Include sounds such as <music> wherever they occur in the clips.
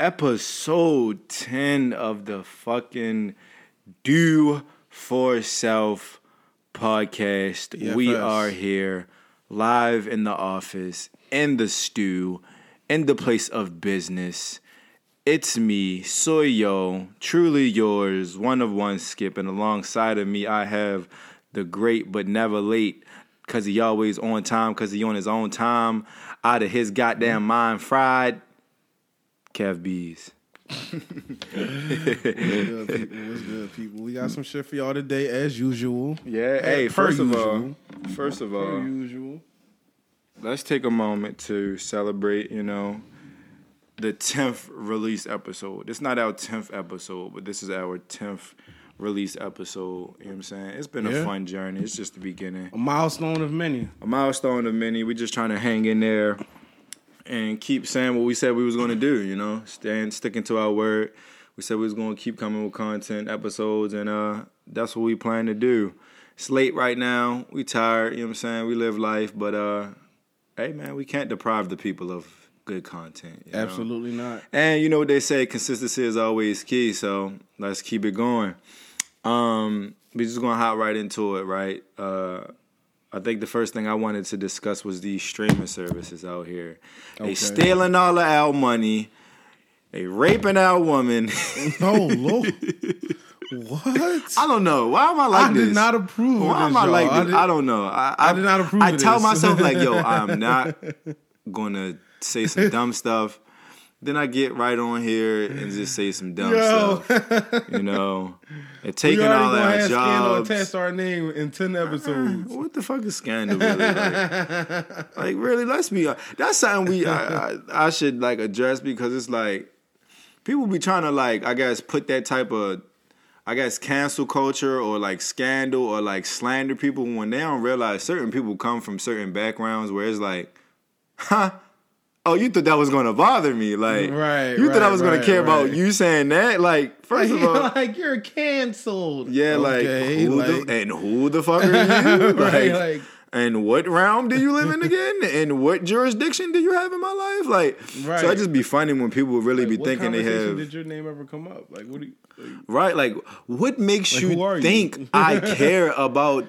episode 10 of the fucking Do for Self podcast. Yeah, we first. are here live in the office, in the stew, in the place of business. It's me, Soy Yo, truly yours, one of one skip, and alongside of me I have the great but never late, cause he always on time, cause he on his own time, out of his goddamn mm-hmm. mind fried. Kev Bees. What's good, people? What's good, people? We got some shit for y'all today, as usual. Yeah, hey, first of all, first of Per all, usual. let's take a moment to celebrate, you know, the 10th release episode. It's not our 10th episode, but this is our 10th release episode. You know what I'm saying? It's been a fun journey. It's just the beginning. A milestone of many. A milestone of many. We're just trying to hang in there and keep saying what we said we was going to do, you know, stand sticking to our word. We said we was going to keep coming with content episodes and uh that's what we plan to do. It's late right now. We tired, you know what I'm saying? We live life, but uh hey man, we can't deprive the people of good content. you know? Absolutely not. And you know what they say, consistency is always key, so let's keep it going. Um, we just gonna hop right into it, right? Uh I think the first thing I wanted to discuss was these streaming services out here. They stealing all of our money. They raping our woman. Oh <laughs> Lord. what? I don't know. Why am I like I this? I did not approve Why am this, I like. I this? I, don't know. I, I did not approve I tell myself like, yo, <laughs> I'm not gonna say some <laughs> dumb stuff. Then I get right on here and just say some dumb Yo. stuff. You know, and taking all our have Scandal jobs. attach our name in ten ah, episodes. What the fuck is scandal really? Like, <laughs> like, really? Let's be. Uh, that's something we I, I, I should like address because it's like people be trying to like I guess put that type of I guess cancel culture or like scandal or like slander people when they don't realize certain people come from certain backgrounds where it's like, huh. Oh, you thought that was gonna bother me? Like, Right, You thought I right, was gonna right, care about you saying that? Like, first of <laughs> all, like you're canceled. yeah, Okay, like, who like- the, and who the fuck are <laughs> you? Right, like, like- and what realm do you live in again? <laughs> and what jurisdiction do you have in my life? Like, so Right. I just be funny when people really be thinking they have Did your name ever come up? Like, what do you? Right. Like, what makes Like, you who you? think I care about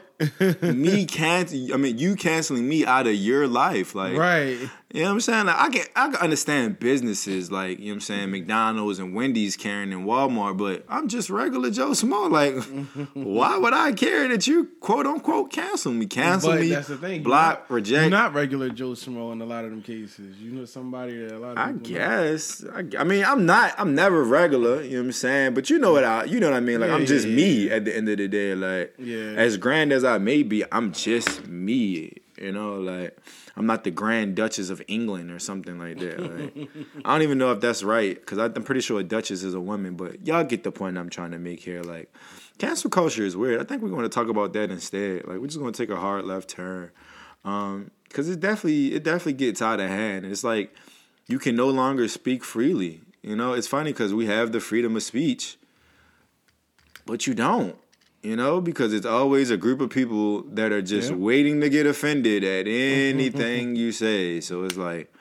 me cancel? I mean, you canceling me out of your life? Like, right. You know what I'm saying? Like I can I can understand businesses like, you know what I'm saying, McDonald's and Wendy's carrying and Walmart, but I'm just regular Joe Small. Like, <laughs> why would I care that you quote unquote cancel me? Cancel But me, that's the thing. You're block, not- reject. You're not regular Joe Small in a lot of them cases. You know somebody that a lot of I guess. I, I mean, I'm not. I'm never regular. You know what I'm saying? But you know what I. You know what I mean? Like Yeah, I'm just yeah, me at the end of the day. Like Yeah. as grand as I may be, I'm just me. You know, like I'm not the Grand Duchess of England or something like that. Like, <laughs> I don't even know if that's right because I'm pretty sure a Duchess is a woman. But y'all get the point I'm trying to make here. Like cancel culture is weird. I think we're going to talk about that instead. Like we're just going to take a hard left turn. Um, because it definitely it definitely gets out of hand. It's like you can no longer speak freely. You know, it's funny because we have the freedom of speech, but you don't. You know, because it's always a group of people that are just Yeah. waiting to get offended at anything <laughs> you say. So it's like,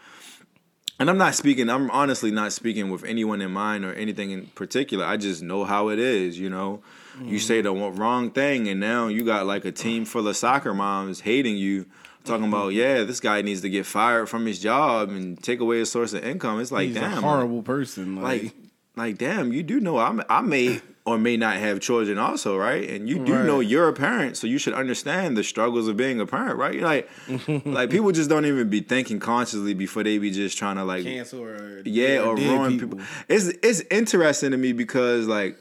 and I'm not speaking. I'm honestly not speaking with anyone in mind or anything in particular. I just know how it is. You know, you mm-hmm. say the wrong thing, and now you got like a team full of soccer moms hating you, talking mm-hmm. about yeah, this guy needs to get fired from his job and take away his source of income. It's like He's damn, a horrible person. Like, like like damn you do know I'm, i may or may not have children also right and you do Right. know you're a parent so you should understand the struggles of being a parent right You like <laughs> like people just don't even be thinking consciously before they be just trying to like cancel or yeah or dead ruin people. it's it's interesting to me because like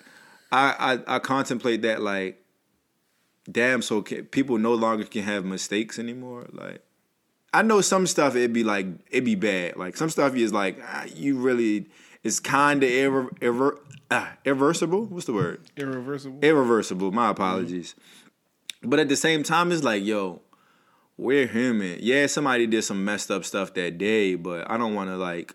i i, I contemplate that like damn so can, people no longer can have mistakes anymore like I know some stuff it'd be like it'd be bad. Like some stuff is like ah, you really it's kind of irre, irre, ah, irreversible. What's the word? irreversible. Irreversible. My apologies. But at the same time, it's like yo, we're human. Yeah, somebody did some messed up stuff that day, but I don't want to like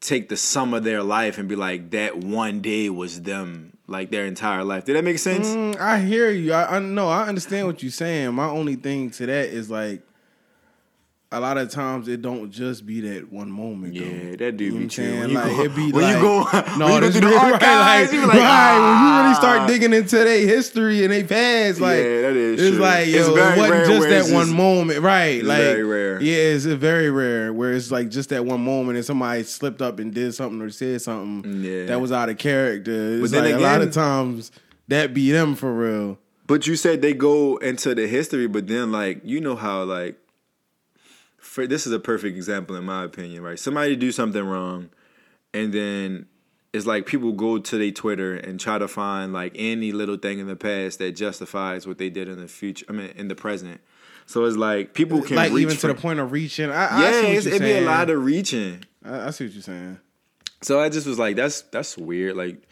take the sum of their life and be like that one day was them like their entire life. Did that make sense? Mm, I hear you. I, I know. I understand what you're saying. My only thing to that is like, a lot of times it don't just be that one moment. though. Yeah, that do You know be true. When you Like, go, it be when like, you go, No, when you go through the <laughs> really- archives, right, like, you be like, right, when you really ah. start digging into their history and they past, like Yeah, that is it's true. like It's yo, very it wasn't just that one just- moment, right? it's like very rare. Yeah, it's very rare where it's like just that one moment and somebody slipped up and did something or said something Yeah. that was out of character. It's then like a lot of times that be them for real. But you said they go into the history, but then like you know how like for this is a perfect example in my opinion, right? Somebody do something wrong, and then it's like people go to their Twitter and try to find like any little thing in the past that justifies what they did in the future. I mean, in the present. So it's like people can like even to the point of reaching. I, I Yeah, see what it's, you're it'd be a lot of reaching. I, I see what you're saying. So I just was like, that's that's weird. Like,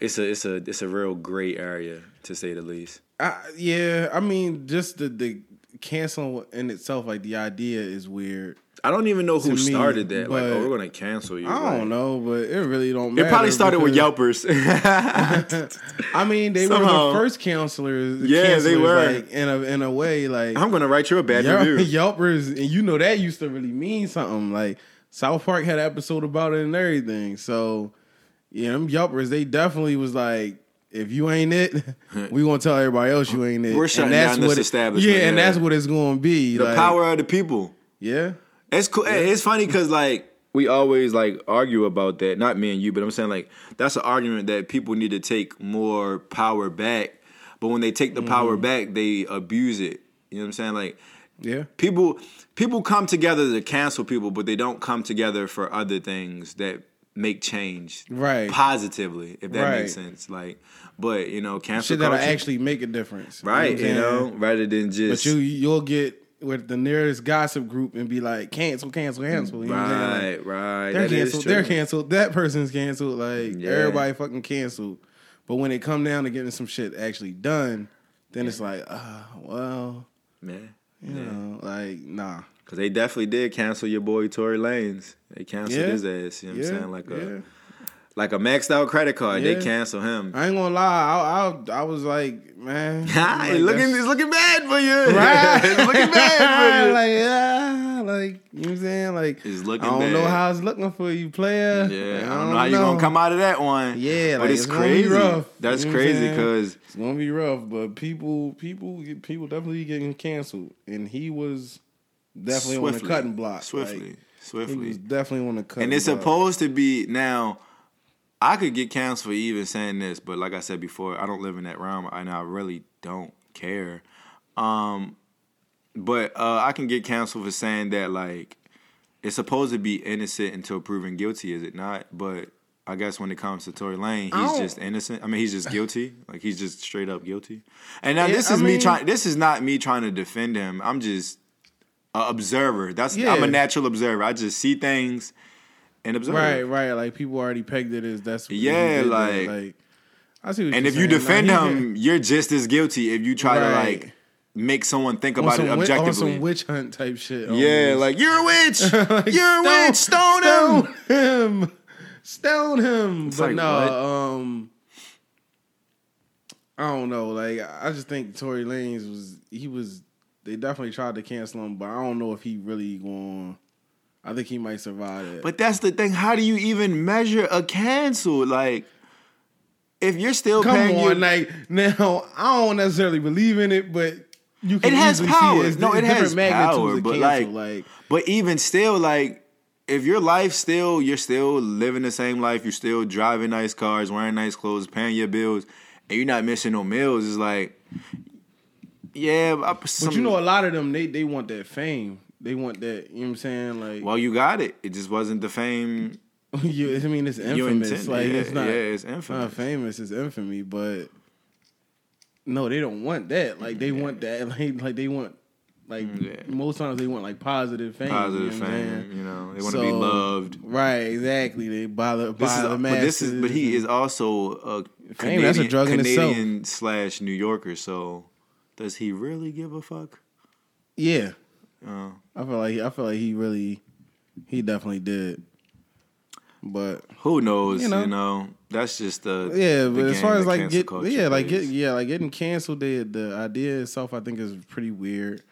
it's a it's a it's a real gray area to say the least. I, yeah, I mean, just the the cancel in itself, like the idea is weird. I don't even know who me, started that. Like, oh, we're gonna cancel you. I don't know, but it really don't It probably started with Yelpers. <laughs> <laughs> I mean, they were the first counselors. Yeah, they cancelers, were. Like, in a in a way, like I'm gonna write you a bad Yelp- review. <laughs> Yelpers, and you know that used to really mean something. Like South Park had an episode about it and everything. So yeah, them Yelpers, they definitely was like, if you ain't it, <laughs> we gonna tell everybody else you ain't it. We're And shutting that's down this what it- establishment, Yeah, and yeah. that's what it's gonna be. The like, power of the people. Yeah, It's cool. It's funny because like we always like argue about that. Not me and you, but I'm saying like that's an argument that people need to take more power back. But when they take the power Mm-hmm. back, they abuse it. You know what I'm saying? Like yeah. people people come together to cancel people, but they don't come together for other things that make change Right. positively. If that Right. makes sense. Like, but you know, cancel Shit that'll culture, actually make a difference. right? You I'm know, rather than just But you you'll get with the nearest gossip group and be like, cancel, cancel, cancel. You know I'm? Like, right, right. they're That canceled. They're canceled. That person's canceled. Like Yeah. everybody fucking canceled. But when it come down to getting some shit actually done, then it's like, ah, well, Man. you know, like nah. Cause they definitely did cancel your boy Tory Lanez. They canceled Yeah. his ass. You know what I'm saying? Like a yeah. like a maxed out credit card. Yeah. They cancel him. I ain't gonna lie. I I, I was like, man, <laughs> like, it's looking it's looking bad for you. Right. <laughs> it's looking bad for <laughs> you. like, ah, like you know what I'm saying? Like It's looking I don't know how it's looking for you, player. yeah, I don't know how you're gonna come out of that one. Yeah, but like, it's, it's crazy. rough. That's You know crazy because It's gonna be rough, but people, people, people definitely getting canceled, and he was definitely on the cutting block. Swiftly, Like, he swiftly. was definitely on the cutting. and it's block. supposed to be now. I could get canceled for even saying this, but like I said before, I don't live in that realm, and I really don't care. Um, but uh, I can get canceled for saying that like it's supposed to be innocent until proven guilty, is it not? But I guess when it comes to Tory Lane, he's just innocent. I mean, he's just guilty. Like he's just straight up guilty. And now Yeah, this I is me trying. This is not me trying to defend him. I'm just an observer. That's Yeah. I'm a natural observer. I just see things and observe. right, right. Like people already pegged it as that's Yeah, did like- like I see. What And if you saying. Nah, defend he him, you're just as guilty if you try to like make someone think on about it wi- on objectively. some witch hunt type shit. yeah, like you're a witch. <laughs> Like, you're a witch. Stone, him. stone him, stone him. But like, no, what? um, I don't know. Like I just think Tory Lanez was he was. They definitely tried to cancel him, but I don't know if he really going. I think he might survive it. But that's the thing. How do you even measure a cancel? Like, if you're still come paying on, your, like now I don't necessarily believe in it, but you can It has power. It's No, it has power, but, cancel, like- like But even still, like, if your life still, you're still living the same life, you're still driving nice cars, wearing nice clothes, paying your bills, and you're not missing no meals, it's like, yeah. I, some, But you know, a lot of them they they want that fame. They want that. You know what I'm saying? Like, well, you got it. It just wasn't the fame <laughs> you, I mean, it's infamous. Like, yeah, it's not. yeah, it's infamous. not famous. It's infamy. But no, they don't want that. Like, they want that. <laughs> Like, like they want. Like mm, Yeah. most times they want like positive fame. Positive you know fame, you know, they want to be loved. Right, exactly. They bother This by is, the but this is, but he is also a Fame, Canadian, that's a drug in itself. Canadian slash New Yorker. So, does he really give a fuck? Yeah, Uh, I feel like I feel like he really, he definitely did. But Who knows? You You know. know, that's just the yeah, the but as far as like get yeah, like get yeah, like getting canceled, the the idea itself I think is pretty weird.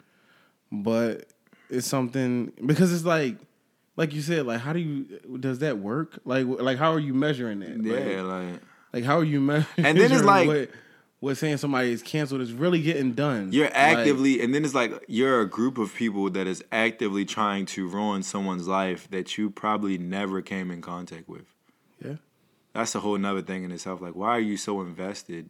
But it's something because it's like, like you said, like how do you does that work? Like, like how are you measuring that? Yeah, like, like like how are you measuring? <laughs> And then it's like- what, what saying somebody is canceled is really getting done. you're Like, actively, and then it's like you're a group of people that is actively trying to ruin someone's life that you probably never came in contact with. yeah. That's a whole nother thing in itself. Like, why are you so invested?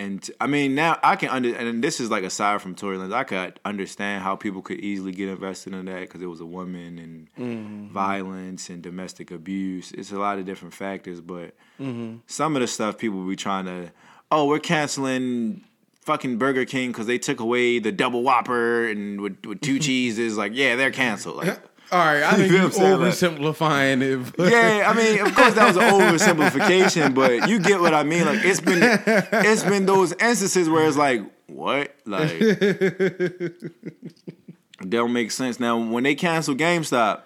And t- I mean, now I can under, and this is like aside from Tory Lanez, I could understand how people could easily get invested in that because it was a woman and Mm-hmm. violence and domestic abuse. It's a lot of different factors, but Mm-hmm. some of the stuff people be trying to, oh, we're canceling fucking Burger King because they took away the double Whopper and with, with two <laughs> cheeses. Like, yeah, they're canceled. Like, <laughs> All right, I think <laughs> You you're oversimplifying it. but- yeah, I mean, of course that was an oversimplification, but you get what I mean. Like it's been it's been those instances where it's like, what? Like don't make sense. Now when they canceled GameStop,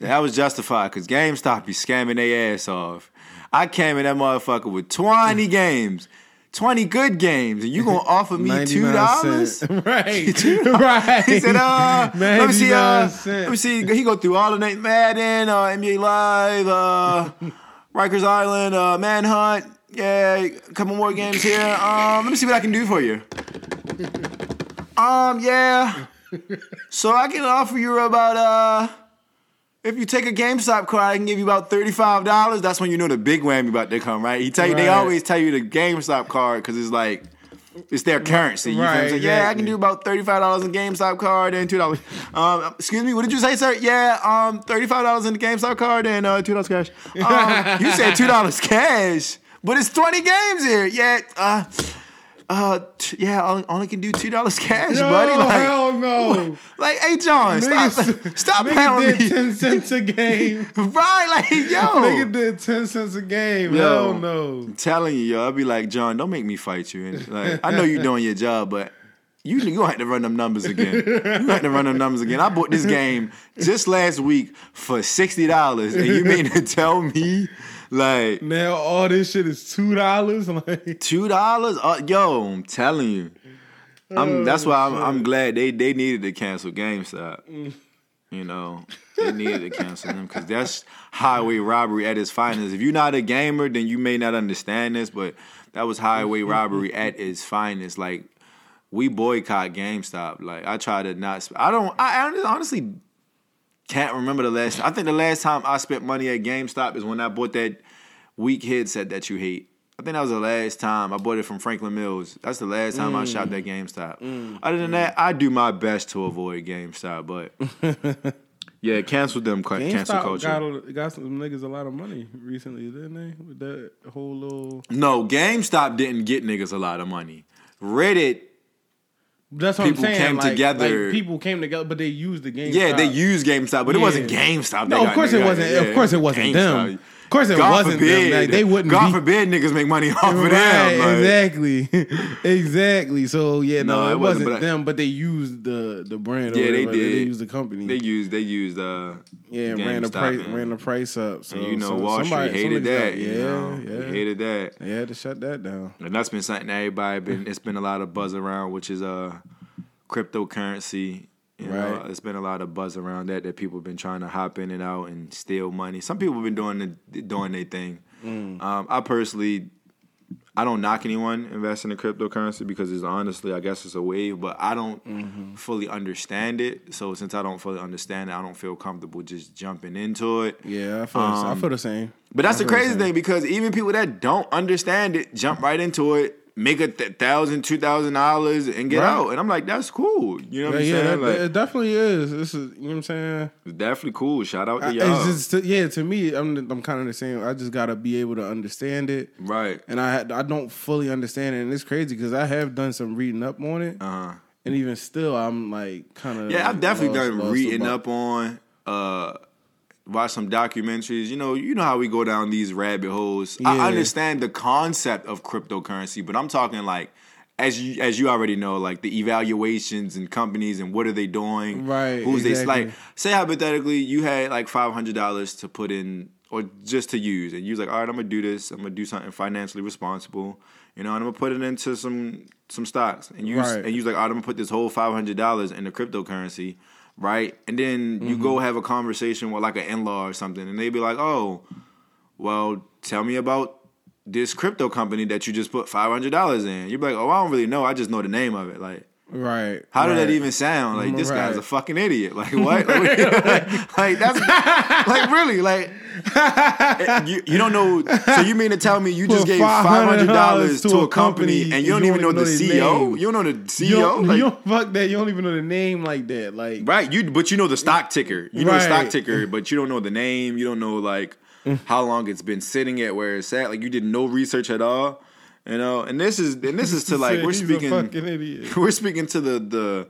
that was justified because GameStop be scamming their ass off. I came in that motherfucker with 20 games. 20 good games, and you gonna <laughs> offer me two 99 dollars? <laughs> Right. <laughs> right. He said, uh, let me see, uh, let me see. He go through all the names, Madden, uh, NBA Live, uh, Rikers Island, uh, Manhunt. Yeah, a couple more games here. Um, let me see what I can do for you. Um, yeah. So I can offer you about uh, if you take a GameStop card, I can give you about thirty-five dollars. That's when you know the big whammy about to come, right? He tell you, they always tell you the GameStop card because it's like. It's their currency. You Right? Yeah, I can do about thirty-five dollars in GameStop card and two dollars. Um, excuse me, what did you say, sir? Yeah, um, thirty-five dollars in the GameStop card and uh, two dollars cash. Um, you said two dollars cash, but it's twenty games here. Yeah, uh, uh, t- yeah, I only, can do two dollars cash, No, buddy. Like, hell no. like, hey, John, stop, Niggas- stop Nigga pounding me. ten cents a game. <laughs> right, like, yo. Nigga did ten cents a game. Yo. Hell no. I'm telling you, yo, I'll be like, John, don't make me fight you. And like, I know you're doing your job, but you you gonna have to run them numbers again. You gonna have to run them numbers again. I bought this game just last week for sixty dollars, and you mean to tell me like Now all this shit is two dollars. <laughs> Like two dollars? Uh, yo, I'm telling you. I'm, that's why I'm, I'm glad they, they needed to cancel GameStop. You know, they needed to cancel them because that's highway robbery at its finest. If you're not a gamer, then you may not understand this, but that was highway robbery at its finest. Like we boycott GameStop. Like I try to not. Sp- I don't. I hon- honestly can't remember the last. I think the last time I spent money at GameStop is when I bought that weak headset that you hate. I think that was the last time I bought it from Franklin Mills. That's the last time I mm. shopped at GameStop. Mm. Other than that, I do my best to avoid GameStop, but <laughs> yeah, cancel them. ca- Cancel GameStop culture. got got some niggas a lot of money recently, didn't they? With that whole little. no, GameStop didn't get niggas a lot of money. Reddit, That's what People I'm saying. came like, together. like, people came together, but they used the GameStop. yeah, they used GameStop, but it wasn't GameStop. No, of course it wasn't. yeah, of course it wasn't GameStop. them. Of course it God wasn't forbid, them. Like, they wouldn't God be. forbid niggas make money <laughs> off of them. like- exactly, <laughs> exactly. So yeah, no, No, it, wasn't, but I- them, but they used the the brand. Or Yeah, they whatever. They did. used the company. They used they used uh yeah, ran the price ran the price up. So and you know so Wall somebody- Street hated that. got- you yeah, know? yeah. They hated that. They had to shut that down. And that's been something everybody been it's been a lot of buzz around, which is uh cryptocurrency. You know, Right. it's been a lot of buzz around that that people have been trying to hop in and out and steal money. Some people have been doing the, doing their thing. Mm. Um, I personally, I don't knock anyone investing in cryptocurrency because it's honestly, I guess it's a wave, but I don't Mm-hmm. fully understand it. So since I don't fully understand it, I don't feel comfortable just jumping into it. Yeah, I feel the, I Um, feel the same. But that's the crazy same. thing because even people that don't understand it jump right into it, make a th- thousand, two thousand dollars, and get Right. out. And I'm like, that's cool. You know what Yeah, I'm saying? that, like, it definitely is. This is you know what I'm saying. it's definitely cool. Shout out to I- y'all. Just yeah, to me, I'm I'm kind of the same. I just gotta be able to understand it, right. and I I don't fully understand it, and it's crazy because I have done some reading up on it, Uh huh. and even still, I'm like kind of Yeah, I've definitely done reading up on, uh, watch some documentaries. You know, you know how we go down these rabbit holes. Yeah. I understand the concept of cryptocurrency, but I'm talking like. As you as you already know, like the evaluations and companies and what are they doing? Right, Who's they like? Say hypothetically, you had like five hundred dollars to put in or just to use, and you was like, all right, I'm gonna do this. I'm gonna do something financially responsible, you know, and I'm gonna put it into some some stocks, and you Right. and you was like, all right, I'm gonna put this whole five hundred dollars in the cryptocurrency. Right? And then you go mm-hmm. have a conversation with like an in law or something, and they be like, "Oh, well, tell me about this crypto company that you just put five hundred dollars in." You'd be like, "Oh, I don't really know. I just know the name of it." Like, Right. how did that even sound? Like, this guy's a fucking idiot. Like, what? <laughs> like, like, that's like really like. <laughs> You, you don't know. So you mean to tell me you just gave five hundred dollars to a company and you don't even know the CEO? name. You don't know the CEO? You don't, Like- you don't fuck that. You don't even know the name like that. Like Right, you but you know the stock ticker. You know the stock Mm. ticker, but you don't know the name. You don't know like how long it's been sitting at where it's at. Like you did no research at all. You know, and this is and this is to <laughs> like we're speaking <laughs> we're speaking to the the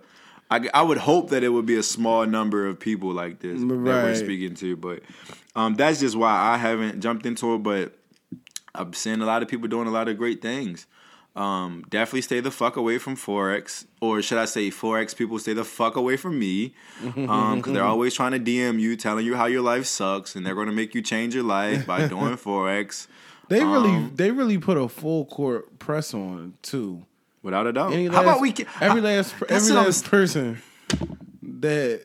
I, I would hope that it would be a small number of people like this that we're speaking to, but um, that's just why I haven't jumped into it. But I've seen a lot of people doing a lot of great things. Um, definitely stay the fuck away from forex, or should I say, forex people stay the fuck away from me, Um, because they're always trying to DM you, telling you how your life sucks, and they're going to make you change your life by <laughs> doing forex. They really, Um, they really put a full court press on too. Without a doubt. Any how last, about we? Can, every I- last every last person that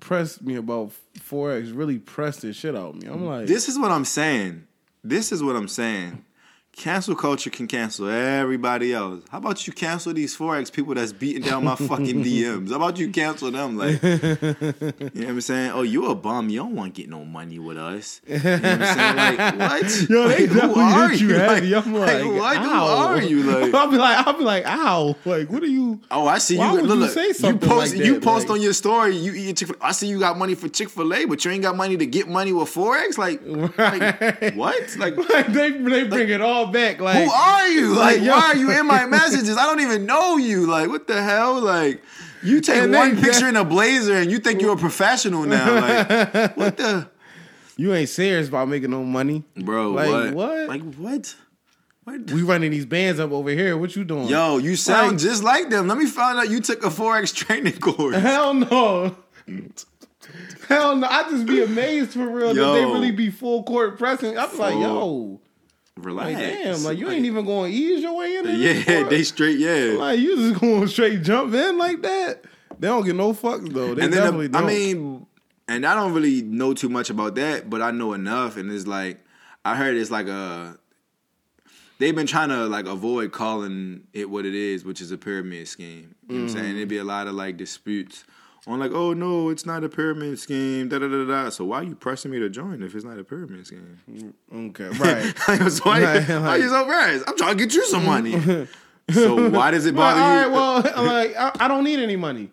pressed me about forex really pressed this shit out of me. I'm like, This is what I'm saying. This is what I'm saying. Cancel culture can cancel everybody else. How about you cancel these forex people that's beating down my fucking <laughs> DMs? How about you cancel them? Like, <laughs> you know what I'm saying? Oh, you a bum. You don't want to get no money with us. You know what I'm saying? <laughs> Like, what? Yo, like, who are you you? heavy. I'm like, what? Who are you? Like, I'll be like, I'll be like, ow, like, what are you? Oh, I see Why you. would Look, you say you something post like you post Like- on your story. You eat Chick. I see you got money for Chick Fil A, but you ain't got money to get money with forex. Like, like what? Like, Like they they bring it all back. Like who are you? <laughs> Like, like, why are you in my messages? I don't even know you. Like, what the hell? Like, you take And one picture in a blazer and you think you're a professional now. Like, <laughs> what the, you ain't serious about making no money, bro? Like, what? what? Like what? What? We running these bands up over here. What you doing? Yo, you sound Like- just like them. Let me find out you took a forex training <laughs> course. Hell no. Hell no. I just be amazed for real that they really be full court pressing. I'm like, yo, Relax. like damn, like you ain't even going to ease your way in. Yeah, <laughs> they straight. Yeah. like you just going straight jump in like that. They don't get no fucks though. They and then definitely the, I mean, and I don't really know too much about that, but I know enough. And it's like I heard it's like a they've been trying to like avoid calling it what it is, which is a pyramid scheme. You know what I'm mm. saying? There'd be a lot of like disputes on like, oh no, it's not a pyramid scheme. Da da da da. So why are you pressing me to join if it's not a pyramid scheme? okay, right. <laughs> like, so why, Right, why like- you so pressed? I'm trying to get you some money. <laughs> so why does it bother all you? right, well, <laughs> like I, I don't need any money.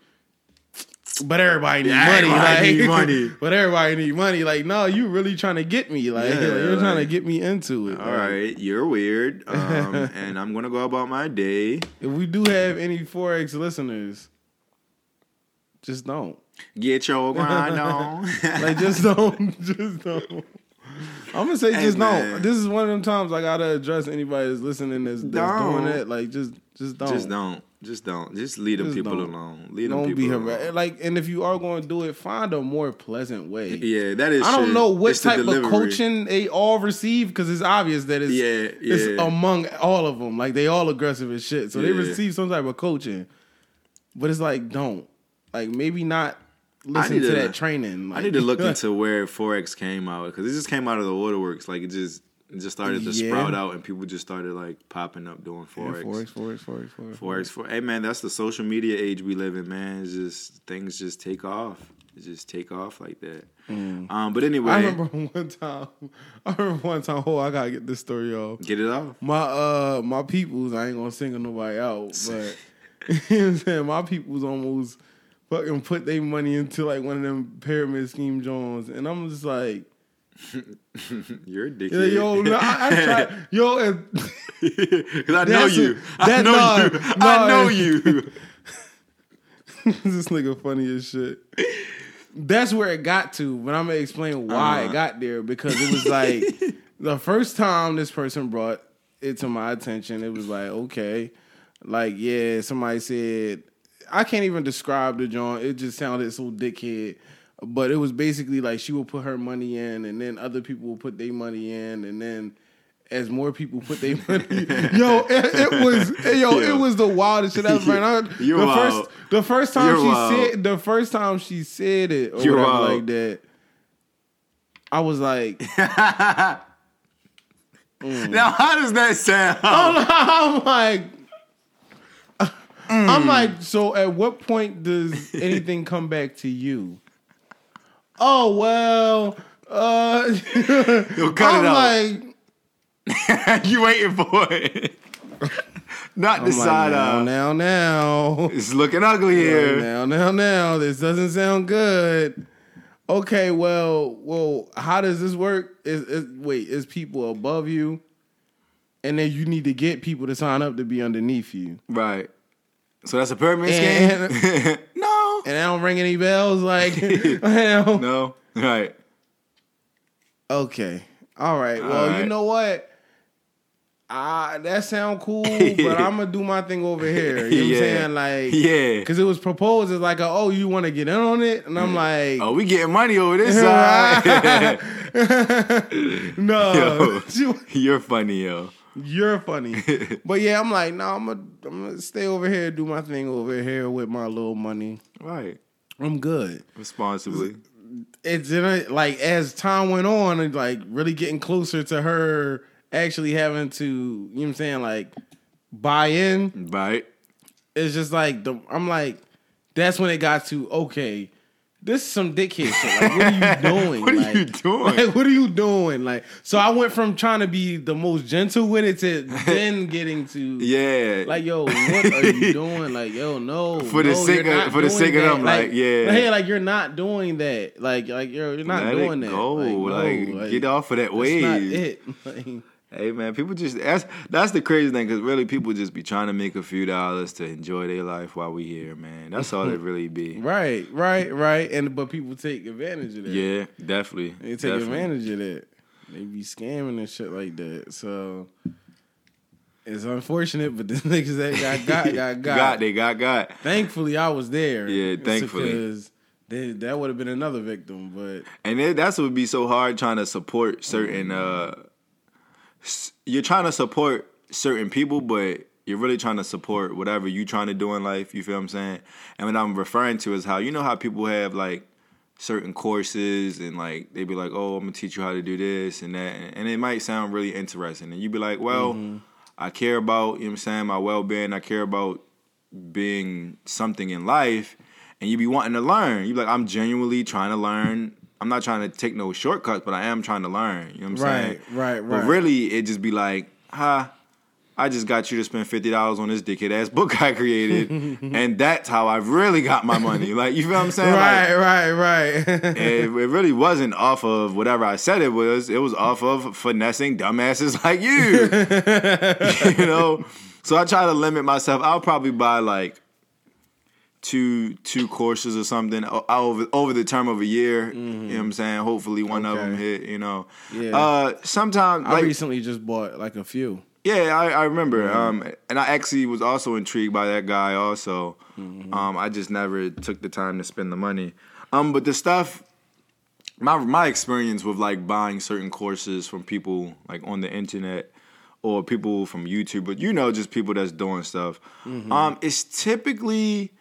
But everybody need Yeah, money. everybody like, need money. But everybody need money. Like, no, you really trying to get me. Like, Yeah, you're trying to get me into it. All Like, right, you're weird, um, and I'm gonna go about my day. If we do have any Forex listeners, just don't. Get your <laughs> grind on. Like, just don't. <laughs> Just don't. I'm gonna say Hey, just man. don't. This is one of them times I gotta address anybody that's listening that's, that's doing it. Like, just just don't. Just don't. Just don't. Just leave them Just people don't. alone. Leave them Don't people be alone. Like, and if you are going to do it, find a more pleasant way. Yeah, that is. I don't true. know what It's type of coaching they all receive because it's obvious that it's Yeah, it's among all of them. Like they all aggressive as shit, so they receive some type of coaching. But it's like don't like maybe not listen to, to- that training. I need to look <laughs> into where forex came out because it just came out of the waterworks. Like it just, it just started to Yeah. sprout out, and people just started like popping up doing Yeah, forex. forex, forex, forex, forex, Forex for hey man, that's the social media age we live in, man. It's just things just take off. It just take off like that. Um, but anyway, Mm. I remember <laughs> one time. I remember one time. Oh, I gotta get this story off. get it off. My uh my peoples, I ain't gonna single nobody out, <laughs> but you know what I'm saying my peoples almost fucking put their money into like one of them pyramid scheme Jones, and I'm just like, <laughs> You're a dickhead. yo, no, I, I try, <laughs> yo, and Because I know you. a- I know nah, you. I know you. this nigga funny as shit. That's where it got to, but I'm gonna explain why Uh-huh. it got there because it was like <laughs> the first time this person brought it to my attention, it was like, okay, like yeah, somebody said I can't even describe the joint. It just sounded so dickhead. But it was basically like she would put her money in and then other people would put their money in and then as more people put their money, <laughs> yo, it, it was yo, Yeah. it was the wildest shit ever. man. I- <laughs> You're the wild. first, the first time You're she wild. said, the first time she said it, or You're whatever wild. like that, I was like, <laughs> Now, mm. how does that sound? I'm like, I'm Mm. like, so at what point does <laughs> anything come back to you? Oh well, uh, <laughs> Yo, cut I'm it out. like, <laughs> you waiting for it? Not the I'm side like, now, now, now. It's looking ugly here. Now, now, now, this doesn't sound good. Okay, well, well, how does this work? Is, is wait, is people above you, and then you need to get people to sign up to be underneath you, Right. So that's a pyramid And- scheme? <laughs> no. and I don't ring any bells. Like, <laughs> <laughs> No. Right. okay, all right. Well, All you know what? Ah, that sound cool, but I'm gonna do my thing over here. You know what I'm saying? Like, Yeah. because it was proposed as like, a, oh, you want to get in on it, and I'm like, Oh, we getting money over this side. no, Yo. You're funny, yo. You're funny. <laughs> but yeah, I'm like, no, I'm gonna, I'm gonna stay over here, do my thing over here with my little money. Right. I'm good. Responsibly. It's in a, like as time went on, and like really getting closer to her actually having to, you know what I'm saying, like buy in. Right. It's just like the I'm like, that's when it got to okay. This is some dickhead shit. Like, what are you <laughs> doing? What are Like- you doing? Like, what are you doing? Like, so I went from trying to be the most gentle with it to <laughs> then getting to Yeah. like, yo, what are you <laughs> doing? Like, yo, no, For the no, sake of- for the sake of that. them, like, yeah. hey, like you're not doing that. Like, like you're you're not Let doing that. go. Like, no, Like, like, get off of that That's wave. not it. Hey man, people just that's that's the crazy thing because really people just be trying to make a few dollars to enjoy their life while we here, man. That's all it really be. <laughs> right, right, right. And but people take advantage of that. Yeah, definitely. They take definitely. advantage of that. They be scamming and shit like that. So it's unfortunate, but <laughs> the niggas that got got got got. <laughs> Got they got got. Thankfully, I was there. Yeah, thankfully. because they, that would have been another victim. But And it, that's what would be so hard trying to support certain. uh s- You're trying to support certain people, but you're really trying to support whatever you're trying to do in life. You feel what I'm saying? And what I'm referring to is how you know how people have like certain courses and like they be like, oh, I'm gonna teach you how to do this and that, and it might sound really interesting, and you be like, well, mm-hmm. I care about you know what I'm saying my well being. I care about being something in life and you be wanting to learn. You be like, I'm genuinely trying to learn. I'm not trying to take no shortcuts, but I am trying to learn. You know what I'm Right, saying? right, right. Right. But really, it just be like, ha, I just got you to spend fifty dollars on this dickhead ass book I created, <laughs> and that's how I really got my money. Like, you feel what I'm saying? Like, right, right, right. <laughs> it, it really wasn't off of whatever I said it was. It was off of finessing dumbasses <laughs> like you. you know? So I try to limit myself. I'll probably buy like two two courses or something over over the term of a year. You know what I'm saying? Hopefully one of them Mm-hmm. Hit, you know. Yeah. Uh sometimes I like recently just bought like a few. yeah, I, I remember. Mm-hmm. Um, and I actually was also intrigued by that guy. Also, Mm-hmm. um, I just never took the time to spend the money. Um, but the stuff, my my experience with like buying certain courses from people like on the internet or people from YouTube, but you know, just people that's doing stuff. Mm-hmm. Um, it's typically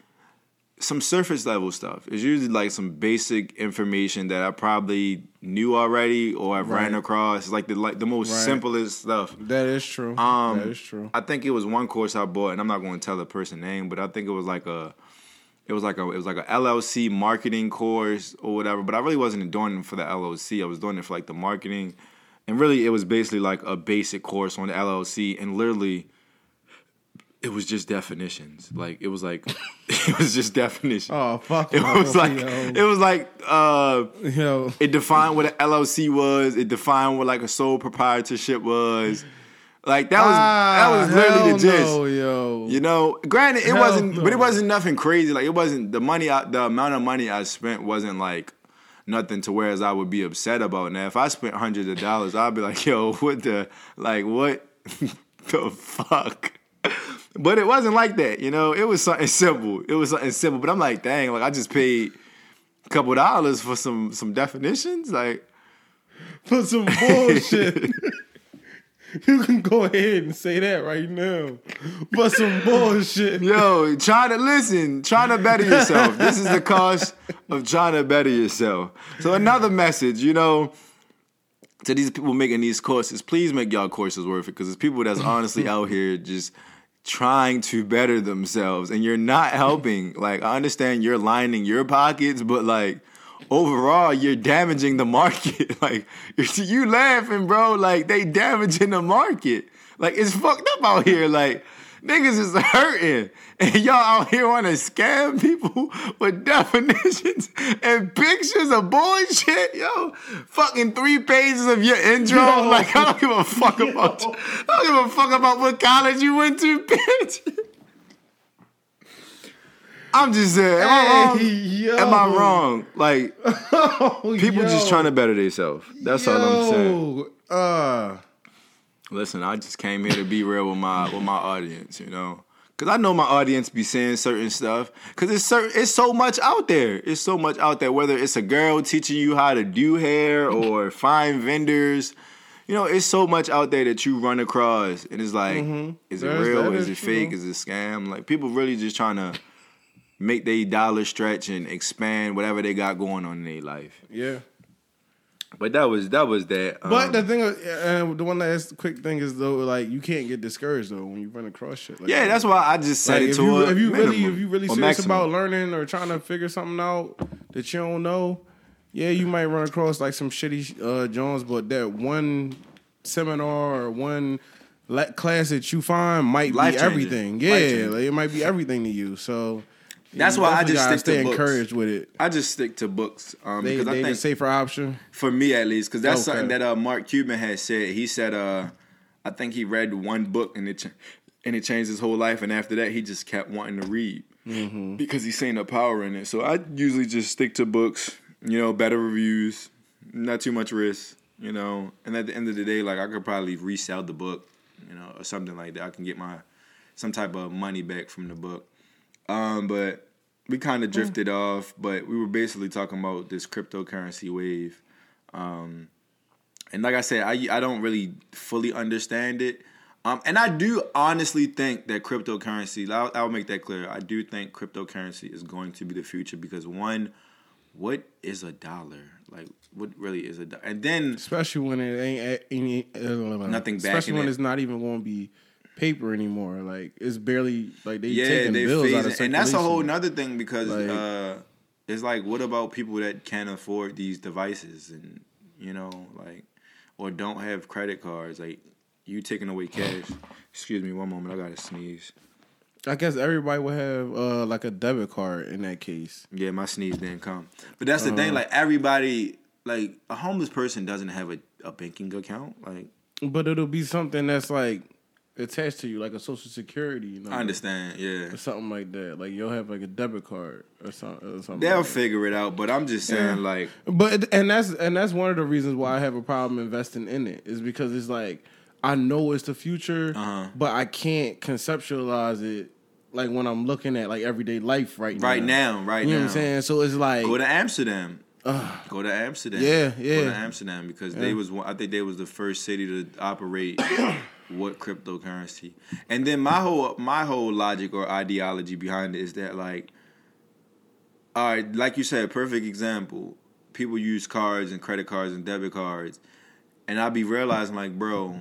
some surface level stuff. It's usually like some basic information that I probably knew already or I've ran across. It's like the like the most Right. simplest stuff. That is true. Um, that is true. I think it was one course I bought, and I'm not going to tell the person name, but I think it was like a, it was like a, it was like a LLC marketing course or whatever. But I really wasn't doing it for the LLC. I was doing it for like the marketing, and really it was basically like a basic course on the LLC, and literally, it was just definitions. Like it was like, <laughs> it was just definitions. Oh fuck! it was no, like yo. it was like uh yo. it defined what an LLC was. It defined what like a sole proprietorship was. Like that was that was literally Ah, the gist. No, yo. You know, granted, it Hell wasn't, but it wasn't nothing crazy. Like it wasn't the money, I, the amount of money I spent wasn't like nothing to whereas I would be upset about. Now, if I spent hundreds of dollars, I'd be like, yo, <laughs> what the, like, what <laughs> the fuck? But it wasn't like that, you know. It was something simple. It was something simple. But I'm like, dang, like I just paid a couple dollars for some some definitions, like. for some <laughs> bullshit. You can go ahead and say that right now. But some bullshit. Yo, try to listen, trying to better yourself. This is the cost of trying to better yourself. So another message, you know, to these people making these courses, please make y'all courses worth it because it's people that's honestly out here just trying to better themselves and you're not <laughs> helping. Like I understand you're lining your pockets, but like overall you're damaging the market. <laughs> like <laughs> you laughing, bro. Like they damaging the market. Like it's fucked up out here. Like niggas is hurting, and y'all out here want to scam people with definitions and pictures of bullshit. Yo, fucking three pages of your intro. Yo. <laughs> Like I don't give a fuck about. You. I don't give a fuck about what college you went to, bitch. I'm just saying. Am I wrong? Am I wrong? Like <laughs> Oh, people yo. just trying to better themselves. That's all I'm saying. Uh, Listen, I just came here to be real with my with my audience, you know. Cause I know my audience be saying certain stuff. Cause it's certain, it's so much out there. It's so much out there. Whether it's a girl teaching you how to do hair or find vendors, you know, it's so much out there that you run across, and it's like, is it real? Is is it fake? Is it scam? Like people really just trying to make their dollar stretch and expand whatever they got going on in their life. yeah. But that was that was that. But Um, the thing, uh, the one last quick thing is though, like you can't get discouraged though when you run across shit. Like yeah, that's why I just set Like it if to you if you really if you really serious maximum. about learning or trying to figure something out that you don't know, yeah, you might run across like some shitty uh, Jones, but that one seminar or one class that you find might be Life-changing. everything. Yeah, like, it might be everything to you. So That's you why I just stick to stay books. encouraged with it. I just stick to books um, They, because they I the think safer option. for me at least, because that's Okay. something that uh, Mark Cuban had said. He said, uh, I think he read one book and it ch- and it changed his whole life, and after that, he just kept wanting to read Mm-hmm. because he's seen the power in it. So I usually just stick to books, you know, better reviews, not too much risk, you know. And at the end of the day, like I could probably resell the book, you know, or something like that. I can get my some type of money back from the book. Um, but we kind of drifted off, but we were basically talking about this cryptocurrency wave. Um, and like I said, I I don't really fully understand it. Um, and I do honestly think that cryptocurrency, I'll, I'll make that clear. I do think cryptocurrency is going to be the future because one, what is a dollar? Like, what really is a dollar? And then especially when it ain't any uh, Nothing Especially backing when it. it's not even going to be paper anymore. Like it's barely like they yeah, taking they bills out of phasing, and that's a whole nother thing because Like- uh, it's like, what about people that can't afford these devices and you know, like, or don't have credit cards? Like, you taking away cash. <sighs> Excuse me, one moment, I gotta sneeze. I guess everybody would have uh, like a debit card in that case. Yeah, my sneeze didn't come. But that's the Uh-huh. thing, like everybody, like a homeless person doesn't have a, a banking account. Like, But it'll be something that's like attached to you, like a social security. You know, I understand, yeah. or something like that. Like you'll have like a debit card or something. Or something They'll like that. figure it out, but I'm just saying, like, But and that's and that's one of the reasons why I have a problem investing in it is because it's like I know it's the future, Uh-huh. but I can't conceptualize it like when I'm looking at like everyday life right now. right now, right you know now. what I'm saying? So it's like Go to Amsterdam. Go to Amsterdam. Yeah, yeah. Go to. Amsterdam because they was I think they was the first city to operate <coughs> what cryptocurrency. And then my whole my whole logic or ideology behind it is that like all right, like you said, perfect example. People use cards and credit cards and debit cards. And I be realizing like, bro,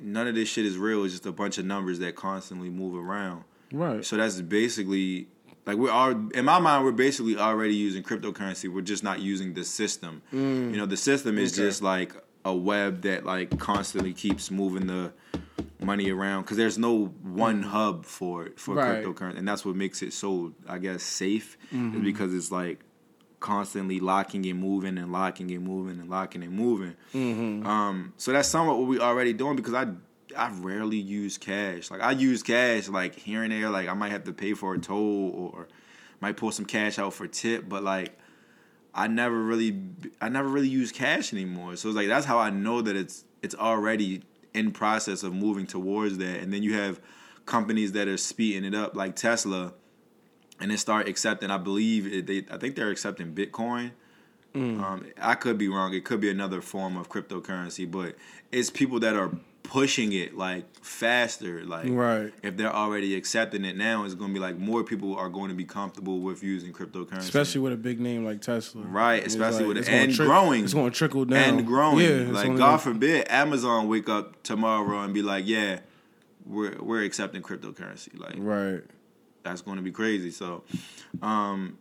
none of this shit is real. It's just a bunch of numbers that constantly move around. right. So that's basically like we're all in my mind we're basically already using cryptocurrency. We're just not using the system. Mm. You know, the system is Okay. just like a web that like constantly keeps moving the money around because there's no one hub for it for Right. cryptocurrency, and that's what makes it so I guess safe is because it's like constantly locking and moving and locking and moving and locking and moving. Um, so that's somewhat what we already doing because I I rarely use cash. Like I use cash like here and there. Like I might have to pay for a toll or might pull some cash out for tip, but like I never really I never really use cash anymore. So it's like that's how I know that it's it's already in process of moving towards that. And then you have companies that are speeding it up like Tesla and then start accepting I believe it, they I think they're accepting Bitcoin Um, I could be wrong. It could be another form of cryptocurrency, but it's people that are pushing it like faster. Like Right. if they're already accepting it now, it's going to be like more people are going to be comfortable with using cryptocurrency. Especially with a big name like Tesla. Right, It's especially with it. it's gonna And tri- growing. It's going to trickle down. and growing. Yeah, like God gonna- forbid Amazon wake up tomorrow and be like, yeah, we're we're accepting cryptocurrency. Like Right. that's going to be crazy. So, um,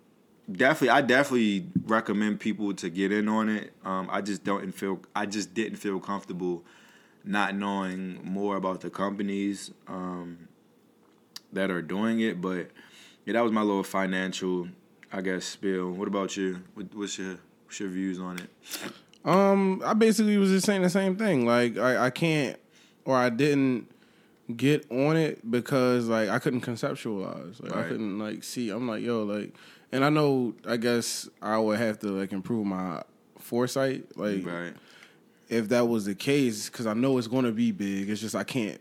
definitely, I definitely recommend people to get in on it. Um, I just don't feel, I just didn't feel comfortable not knowing more about the companies um, that are doing it. But yeah, that was my little financial, I guess, spill. What about you? What's your what's your views on it? Um, I basically was just saying the same thing. Like I, I can't or I didn't get on it because like I couldn't conceptualize. Like I couldn't like see. I'm like, yo, like and I know I guess I would have to like improve my foresight. Like Right. If that was the case, because I know it's gonna be big. It's just I can't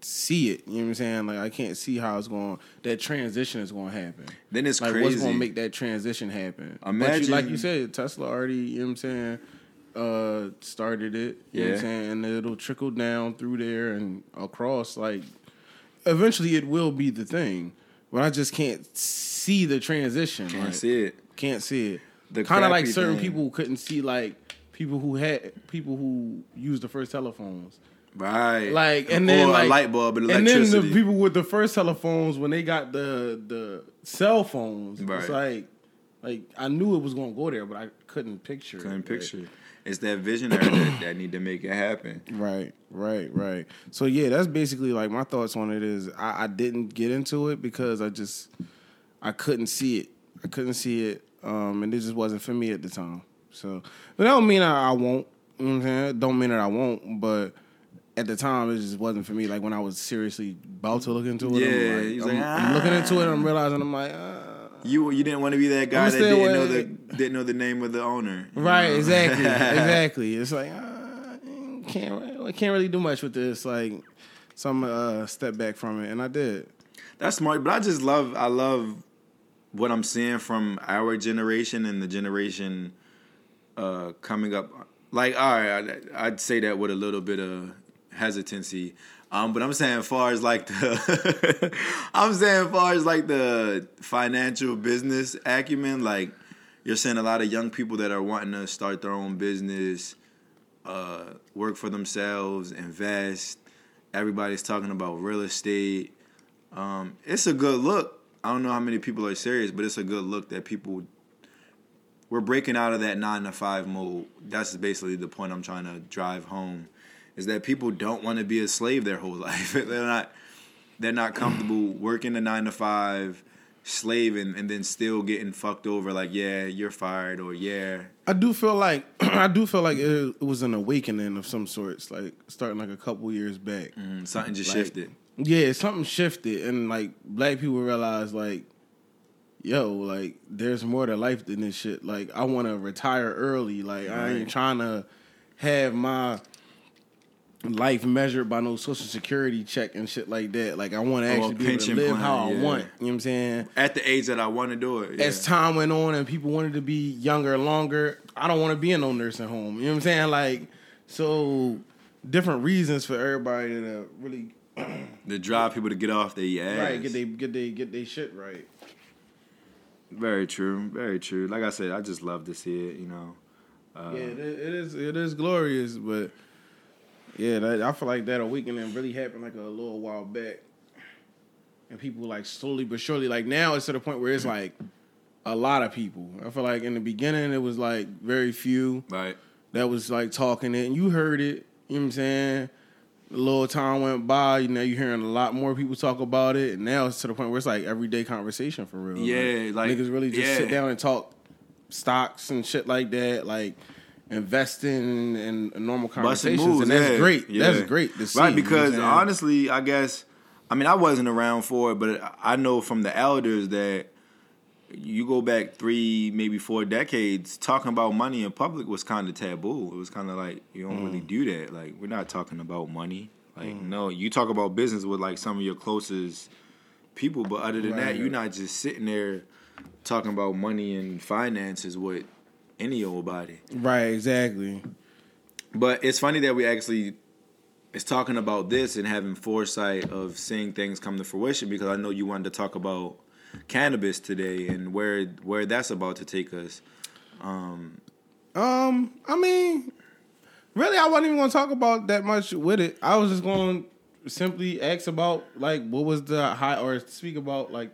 see it. You know what I'm saying? Like I can't see how it's going that transition is gonna happen. Then it's Like crazy. what's gonna make that transition happen? but you, Imagine- like you said, Tesla already, you know what I'm saying, uh started it. You know what I'm Yeah. saying? And it'll trickle down through there and across. Like eventually it will be the thing. But I just can't see the transition. Can't like, see it. Can't see it. The Kind of like certain thing- people couldn't see like people who had people who used the first telephones. Right. Like and Or then like light bulb and and then the people with the first telephones when they got the the cell phones, Right. it's like like I knew it was gonna go there, but I couldn't picture. It. Couldn't picture. it. It's that visionary that, that need to make it happen. Right, right, right. So yeah, that's basically like my thoughts on it. Is I, I didn't get into it because I just I couldn't see it. I couldn't see it, um, and it just wasn't for me at the time. So, but that don't mean I, I won't. You know what I'm saying? Don't mean that I won't, but at the time it just wasn't for me. Like when I was seriously about to look into it, Yeah, I'm, he's like, I'm, like, I'm looking into it. and I'm "Ah." realizing I'm like, uh, You you didn't want to be that guy that didn't know the didn't know the name of the owner. Right, know? exactly, <laughs> exactly. It's like uh, can't I can't really do much with this. Like, so I'm uh, step back from it, and I did. That's smart, but I just love I love what I'm seeing from our generation and the generation uh, coming up. Like, all right, I'd, I'd say that with a little bit of hesitancy. Um, but I'm saying, far as like the, <laughs> I'm saying, far as like the financial business acumen, like you're seeing a lot of young people that are wanting to start their own business, uh, work for themselves, invest. Everybody's talking about real estate. Um, it's a good look. I don't know how many people are serious, but it's a good look that people we're breaking out of that nine to five mode. That's basically the point I'm trying to drive home. Is that people don't want to be a slave their whole <laughs> life. they're not they're not comfortable working a nine to five, slaving, and then still getting fucked over like, yeah, you're fired or yeah. I do feel like <clears throat> I do feel like it, it was an awakening of some sorts, like starting like a couple years back. mm, something just Like, shifted. Yeah, something shifted, and like black people realized, like, yo, like there's more to life than this shit. Like, I want to retire early. Like, I ain't trying to have my life measured by no social security check and shit like that. Like, I want to actually be able to live plan, how I want. You know what I'm saying? At the age that I want to do it. Yeah. as time went on and people wanted to be younger longer, I don't want to be in no nursing home. You know what I'm saying? Like, so different reasons for everybody to really to drive people to get off their ass. right get they get they get they shit right. Very true. Very true. Like I said, I just love to see it. You know. Uh, yeah, it, is it is glorious, but yeah, that, I feel like that awakening really happened like a little while back, and people like slowly but surely like now it's to the point where it's like a lot of people. I feel like in the beginning it was like very few. Right. that was like talking it, and you heard it. You know what I'm saying? A little time went by, you know, you're hearing a lot more people talk about it, and now it's to the point where it's like everyday conversation for real. Yeah, like, niggas really just sit down and talk stocks and shit like that, like investing and, and normal conversations, moves, and that's yeah, great. yeah. That's great to see. Right, you know because honestly, I guess, I mean, I wasn't around for it, but I know from the elders that you go back three, maybe four decades, talking about money in public was kind of taboo. It was kind of like you don't Mm. really do that. Like we're not talking about money. Like no, you talk about business with like some of your closest people, but other than that, you're not just sitting there talking about money and finances with any old body. Right, exactly. But it's funny that we actually is talking about this and having foresight of seeing things come to fruition because I know you wanted to talk about cannabis today and where where that's about to take us. Um, um, I mean, really, I wasn't even going to talk about that much with it. I was just going to simply ask about like what was the high or speak about like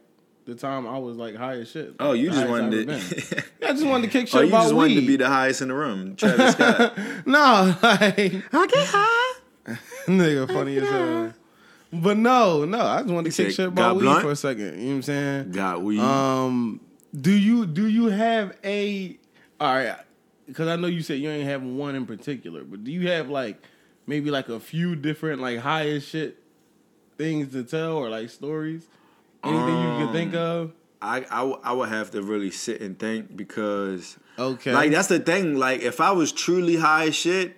the time I was like high as shit. Oh, you just wanted ever to. been. <laughs> Yeah, I just wanted to kick shit oh, you about just wanted weed. to be the highest in the room, Travis Scott. <laughs> no, like I get high. <laughs> nigga, funny as hell. But no, no, I just wanted to kick shit "Got about weed blunt?" for a second. You know what I'm saying? Got weed. Um, do you do you have a all right? Because I know you said you ain't have one in particular, but do you have like maybe like a few different like high as shit things to tell or like stories? Anything you can Um, think of? I, I w- I would have to really sit and think because Okay, like that's the thing. Like if I was truly high as shit,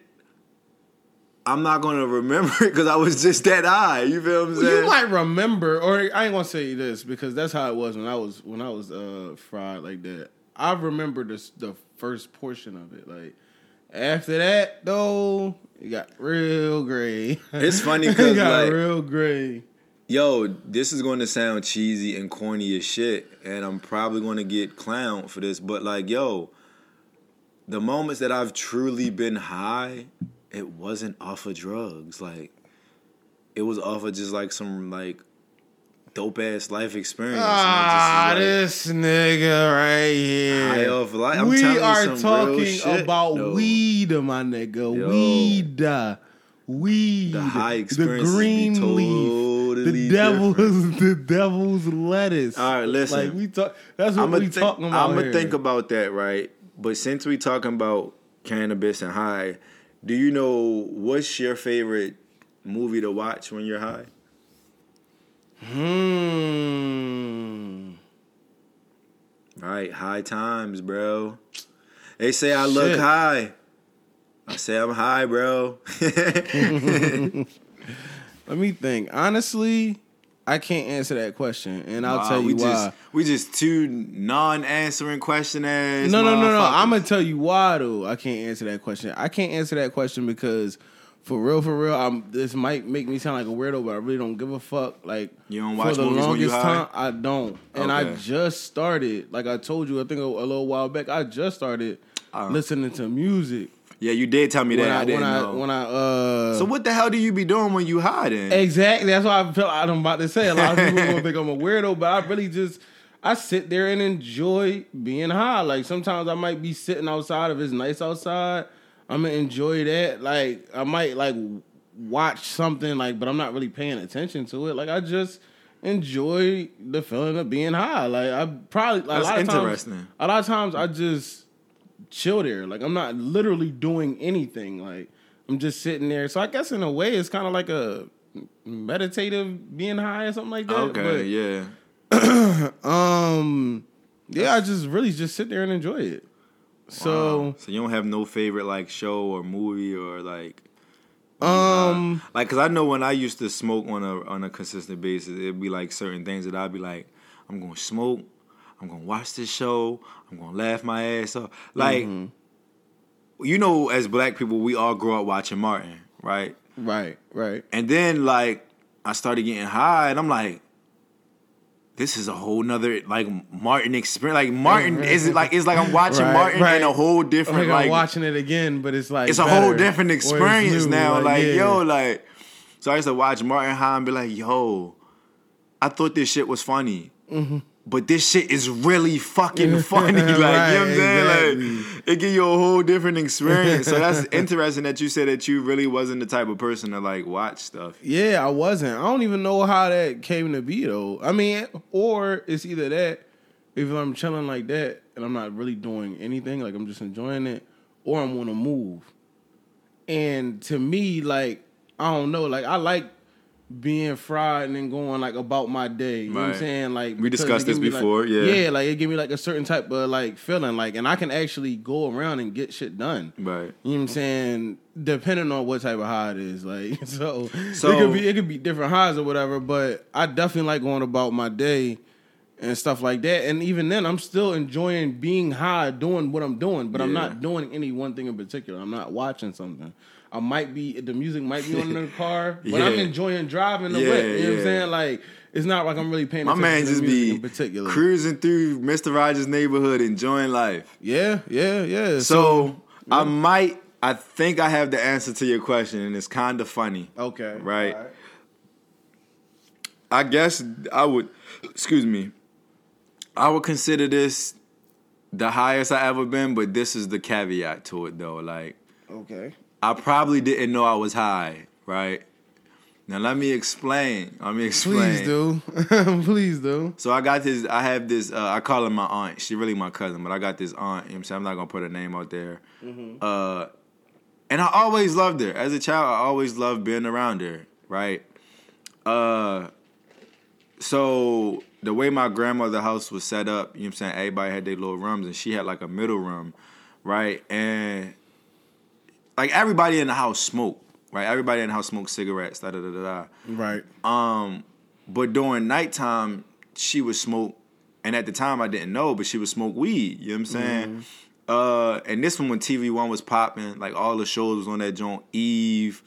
I'm not gonna remember it because I was just that high. You feel what I'm saying? you might remember, or I ain't gonna say this because that's how it was when I was when I was uh fried like that. I remember the the first portion of it. Like after that though, it got real gray. It's <laughs> funny it 'cause, got like- real gray. Yo, this is going to sound cheesy and corny as shit, and I'm probably going to get clowned for this, but like, yo, the moments that I've truly been high, it wasn't off of drugs. Like, it was off of just like some like dope ass life experience. Ah, just this nigga right here. High off life. I'm we are talking about though. weed, my nigga. Yo. Weed. Weed. The high experience. The green leaf. totally The devil's <laughs> the devil's lettuce. All right, listen. Like we talk that's what I'm we think, talking about. I'm gonna think about that, right? But since we talking about cannabis and high, do you know what's your favorite movie to watch when you're high? Hmm. Right, high times, bro. They say I look high. I say I'm high, bro. <laughs> <laughs> Let me think. Honestly, I can't answer that question, and I'll Wow, tell you we why. Just, we just two non-answering question ass. No, no, no, no. I'm gonna tell you why though. I can't answer that question. I can't answer that question because, for real, for real, I'm. This might make me sound like a weirdo, but I really don't give a fuck. Like You don't for watch the movies when you longest time, I don't. And I just started. Like I told you, I think a, a little while back, I just started Uh. listening to music. Yeah, you did tell me that. When I, I, didn't when I know. when I uh. so what the hell do you be doing when you high then? Exactly. That's why I feel I'm about to say. A lot of people gonna <laughs> think I'm a weirdo, but I really just I sit there and enjoy being high. Like sometimes I might be sitting outside if it's nice outside. I'm gonna enjoy that. Like I might like watch something like, but I'm not really paying attention to it. Like I just enjoy the feeling of being high. Like I probably like, a lot of times. A lot of times I just chill there. Like I'm not literally doing anything. Like I'm just sitting there. So I guess in a way it's kind of like a meditative being high or something like that. okay, yeah. <clears throat> Um yeah, I just really just sit there and enjoy it. So Wow. so you don't have no favorite like show or movie or like um like because I know when I used to smoke on a on a consistent basis, it'd be like certain things that I'd be like, I'm gonna smoke, I'm gonna watch this show, I'm gonna laugh my ass off. Like, Mm-hmm. you know, as black people, we all grow up watching Martin, right? right, right. And then like I started getting high, and I'm like, this is a whole nother like Martin experience. Like Martin is it like it's like I'm <laughs> watching Right, Martin right. in a whole Like, different I'm like watching it again, but it's like it's a whole different experience now. Like, yeah. yo, like, so I used to watch Martin High and be like, yo, I thought this shit was funny. Mm-hmm. But this shit is really fucking <laughs> funny. Like, you know what I'm saying? Like, it give you a whole different experience. so that's <laughs> interesting that you said that you really wasn't the type of person to like watch stuff. Yeah, I wasn't. I don't even know how that came to be though. I mean, or it's either that if I'm chilling like that and I'm not really doing anything, like I'm just enjoying it, or I'm on a move. And to me, like I don't know, like I like being fried and then going like about my day. You know what I'm saying? Like We discussed this me, like- before, yeah. yeah, like it give me like a certain type of like feeling, like, and I can actually go around and get shit done. Right. You know what I'm saying? Depending on what type of high it is, <laughs> like so, So- it could be it could be different highs or whatever. But I definitely like going about my day and stuff like that. And even then, I'm still enjoying being high, doing what I'm doing, but I'm not doing any one thing in particular. I'm not watching something. I might be the music might be on in the <laughs> car, but I'm enjoying driving the Yeah, way. You know what yeah. I'm saying? Like it's not like I'm really paying My attention man to the just music be in particular. cruising through Mr. Rogers' neighborhood, enjoying life. yeah, yeah, yeah. So I might, I think I have the answer to your question, and it's kind of funny. okay, Right. all I guess I would, excuse me, I would consider this the highest I ever been, but this is the caveat to it though. Like, Okay. I probably didn't know I was high, right? Now let me explain. Let me explain. Please do. <laughs> Please do. So I got this. I have this. Uh, I call her my aunt. She really my cousin, but I got this aunt. You know I'm saying I'm not gonna put her name out there. Uh, and I always loved her as a child. I always loved being around her. Right. Uh. So the way my grandmother's house was set up, you know what I'm saying. Everybody had their little rooms, and she had like a middle room, right? And like everybody in the house smoked, right? Everybody in the house smoked cigarettes. Da da da da. da. Right. Um, but during nighttime, she would smoke, and at the time I didn't know, but she would smoke weed. You know what I'm saying? Uh, and this one when TV One was popping, like all the shows was on that joint. Eve,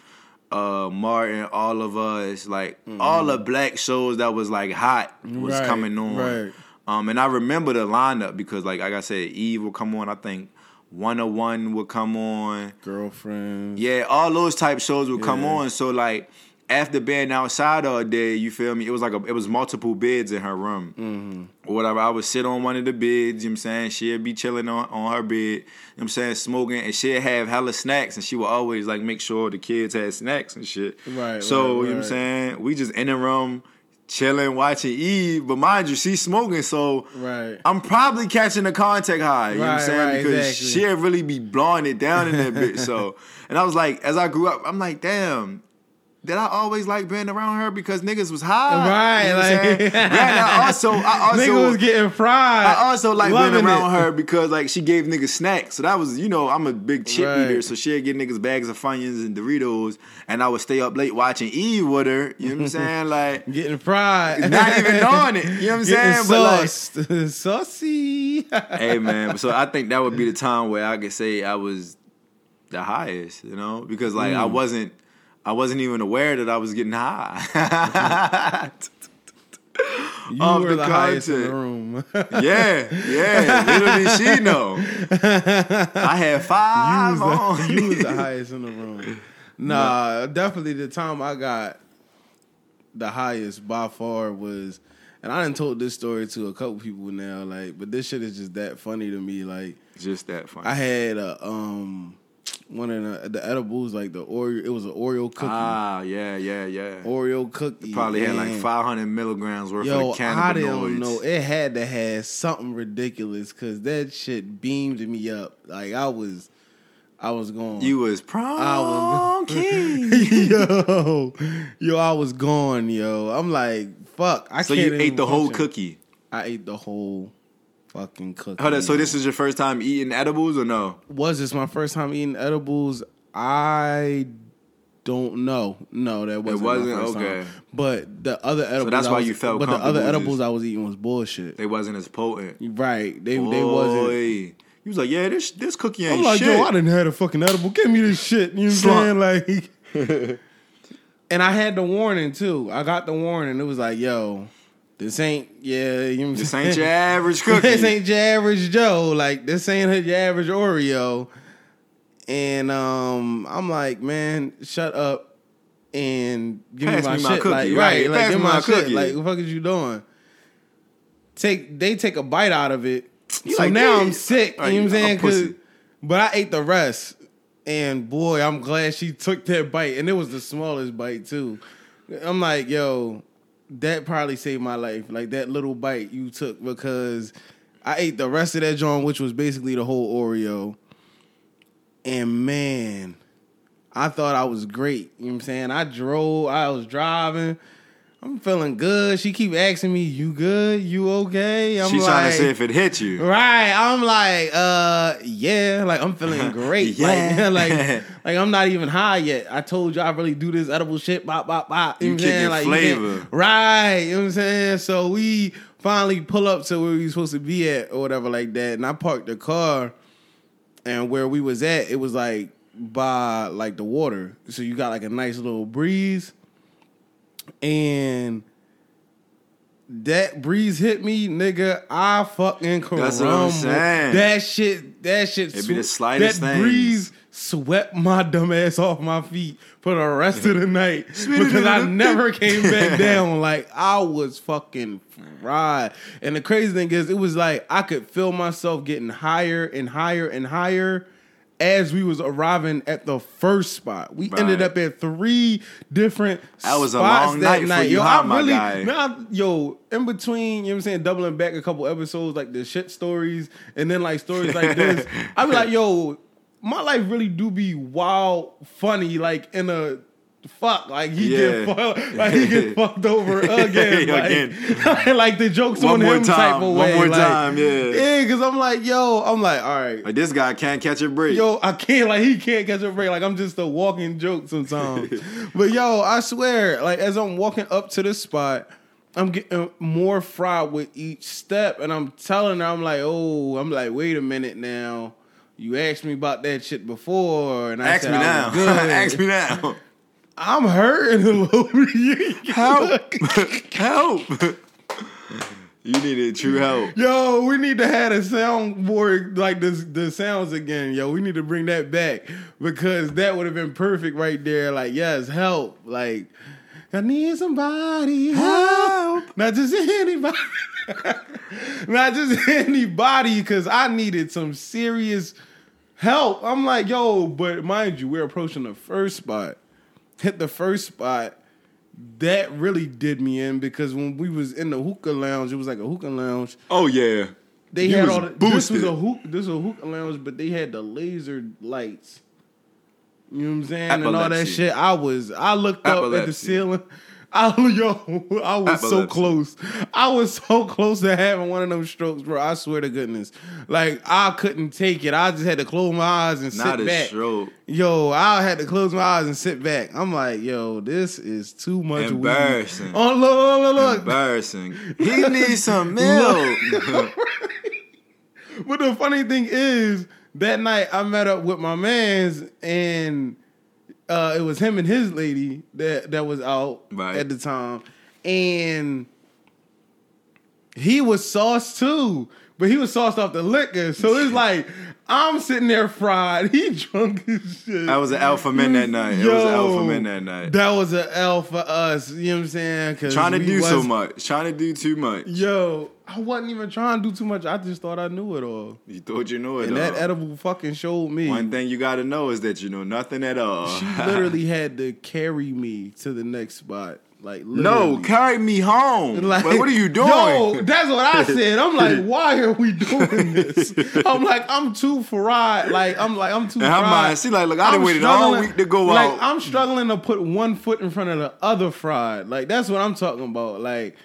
uh, Martin, all of us, like all the black shows that was like hot was Right, coming on. right. Um, and I remember the lineup because, like, like I said, Eve would come on. I think One on One would come on. Girlfriend. Yeah, all those type shows would come on. So like after being outside all day, you feel me? It was like a, it was multiple beds in her room Mm-hmm. or whatever. I would sit on one of the beds. You know what I'm saying? She'd be chilling on, on her bed. You know what I'm saying? Smoking, and she'd have hella snacks, and she would always like make sure the kids had snacks and shit. Right, So right, you know what I'm saying? We just in the room. Chilling, watching Eve, but mind you, she's smoking, so Right. I'm probably catching the contact high. You know what I'm saying? right, because exactly. she'll really be blowing it down in that <laughs> bit. So, and I was like, as I grew up, I'm like, damn. Did I always like being around her because niggas was high? Right, You know like-? <laughs> And I also, I also, Nigga was getting fried. I also like being around it. her because like she gave niggas snacks. So that was, you know, I'm a big chip Right. eater, so she'd get niggas bags of Funyuns and Doritos, and I would stay up late watching Eve with her. You know what I'm saying? <laughs> Like, Getting fried. <laughs> not even knowing it. You know what I'm Getting saying? But like. Saucy. hey man, so I think that would be the time where I could say I was the highest, you know, because like I mm. wasn't, I wasn't even aware that I was getting high. You Off were the the highest in the room. yeah, yeah. Little did she know, I had five you, was on the, <laughs> you was the highest in the room. Nah, definitely the time I got the highest by far was, and I didn't told this story to a couple people now. Like, but this shit is just that funny to me. Like, Just that funny. I had a um one of the, the edibles, like the Oreo. It was an Oreo cookie. ah, yeah, yeah, yeah. Oreo cookie. Probably had like 500 milligrams worth Yo, of the I cannabinoids. don't know. It had to have something ridiculous because that shit beamed me up. Like I was, I was going. You was prom I was- <laughs> king. yo, yo, I was gone, yo. I'm like, fuck. I so you ate the whole cookie. I ate the whole fucking cookie. Hold on, so this is your first time eating edibles or no? was this my first time eating edibles? I don't know. No, that wasn't. my wasn't? first time. Okay. But the other edibles, that's why was- you felt But the other comfortable just- edibles I was eating was bullshit. They wasn't as potent. right? They they wasn't. He was like, yeah, this this cookie ain't I'm like, shit. yo, I didn't have a fucking edible. Give me this shit. You know what I'm saying? Like, <laughs> <laughs> and I had the warning too. I got the warning. It was like, yo, this ain't, yeah, you know this ain't your average <laughs> cookie. this ain't your average Joe. Like, this ain't your average Oreo. And um, I'm like, man, shut up and give Pass me my me my shit. cookie, like, right. right? Like, give me my, my shit. cookie. Like, what the fuck is you doing? Take they take a bite out of it. You so like, now. I'm sick. Right, you know what I'm saying? but I ate the rest. And boy, I'm glad she took that bite. And it was the smallest bite too. I'm like, yo, that probably saved my life. Like that little bite you took because I ate the rest of that joint, which was basically the whole Oreo. And man, I thought I was great. You know what I'm saying? I drove, I was driving. I'm feeling good. She keep asking me, "You good? You okay?" I'm She's like, trying to see if it hit you. Right. I'm like, uh, yeah, like I'm feeling <laughs> great. Yeah. Like, <laughs> like, <laughs> like I'm not even high yet. I told you I really do this edible shit, bop, bop, bop. You, You know kicking Like, flavor. right. You know what I'm saying? So we finally pull up to where we was supposed to be at or whatever like that. And I parked the car, and where we was at, it was like by like the water, so you got like a nice little breeze, and that breeze hit me, nigga. I fucking crumbled. That's what I'm saying. That shit, that shit. It be the slightest That breeze swept my dumb ass off my feet for the rest of the <laughs> night because I never came back down. Like I was fucking fried. And the crazy thing is, it was like I could feel myself getting higher and higher and higher. As we was arriving at the first spot, we ended up at three different That was a spots long that night for you, Yo, I really, guy? now, yo, in between, you know what I'm saying, doubling back a couple episodes, like the shit stories, and then like stories like this, <laughs> I be like, yo, my life really do be wild, funny, like in a fuck, like he Yeah. get fucked, like he get <laughs> fucked over again, <laughs> like, Again. <laughs> like the jokes One on him type time, of one way, more like, time, yeah. yeah, because I'm like, yo, I'm like, all right, Like this guy can't catch a break. Yo, I can't like he can't catch a break. Like I'm just a walking joke sometimes. but yo, I swear, like as I'm walking up to the spot, I'm getting more fried with each step, and I'm telling her, I'm like, oh, I'm like, wait a minute now. You asked me about that shit before, and I Ask said me I now. was good. Ask me now. I'm hurting a little bit. Help. <laughs> help. You needed true help. Yo, we need to have a soundboard like this the sounds again. Yo, we need to bring that back because that would have been perfect right there. Like, yes, help. Like, I need somebody help. Not just <laughs> anybody. Not just <laughs> anybody, because I needed some serious help. I'm like, yo, but mind you, we're approaching the first spot. Hit the first spot that really did me in because when we was in the hookah lounge, it was like a hookah lounge. Oh yeah. They You had all the, this was a hook this was a hookah lounge, but they had the laser lights. You know what I'm saying? And all that shit. I was I looked up at the ceiling. I <laughs> yo, I was so close. I was so close to having one of them strokes, bro. I swear to goodness. Like I couldn't take it. I just had to close my eyes and Not sit a back. stroke. Yo, I had to close my eyes and sit back. I'm like, yo, this is too much weed. Embarrassing. Oh look, look, look, look. Embarrassing. He needs some <laughs> milk. <laughs> But the funny thing is, that night I met up with my man's, and uh, it was him and his lady that that was out Right. at the time, and he was sauce too, but he was sauced off the liquor. So it's like I'm sitting there fried. He drunk as shit. That was an alpha man that night. It was an alpha men that night. That was an L for us. You know what I'm saying? Trying to do so much. Trying to do too much. Yo, I wasn't even trying to do too much. I just thought I knew it all. You thought you knew it. And that edible fucking showed me. One thing you gotta know is that you know nothing at all. She <laughs> literally had to carry me to the next spot. Like no, carry me home. <laughs> Like, what are you doing? Yo, that's what I said. I'm like, <laughs> why are we doing this? I'm like, I'm too fried. Like, I'm like, I'm too her fried. mind, she like, look, I done waited all week to go like, out. I'm struggling to put one foot in front of the other fried. Like, that's what I'm talking about. Like,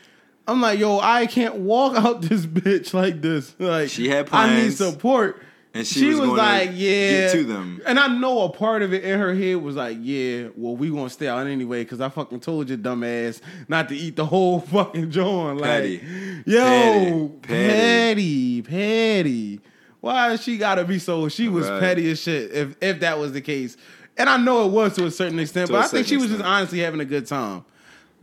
I'm like, yo, I can't walk <laughs> out this bitch like this. Like, She had I need support. And she was gonna like, yeah, get to them. And I know a part of it in her head was like, yeah, well, we gonna stay out anyway because I fucking told you, dumbass, not to eat the whole <laughs> fucking joint. Like, Petty. yo, Petty. petty, petty. Why she gotta be so? She was Right. petty as shit. If if that was the case, and I know it was to a certain extent, To but I think she was just honestly having a good time.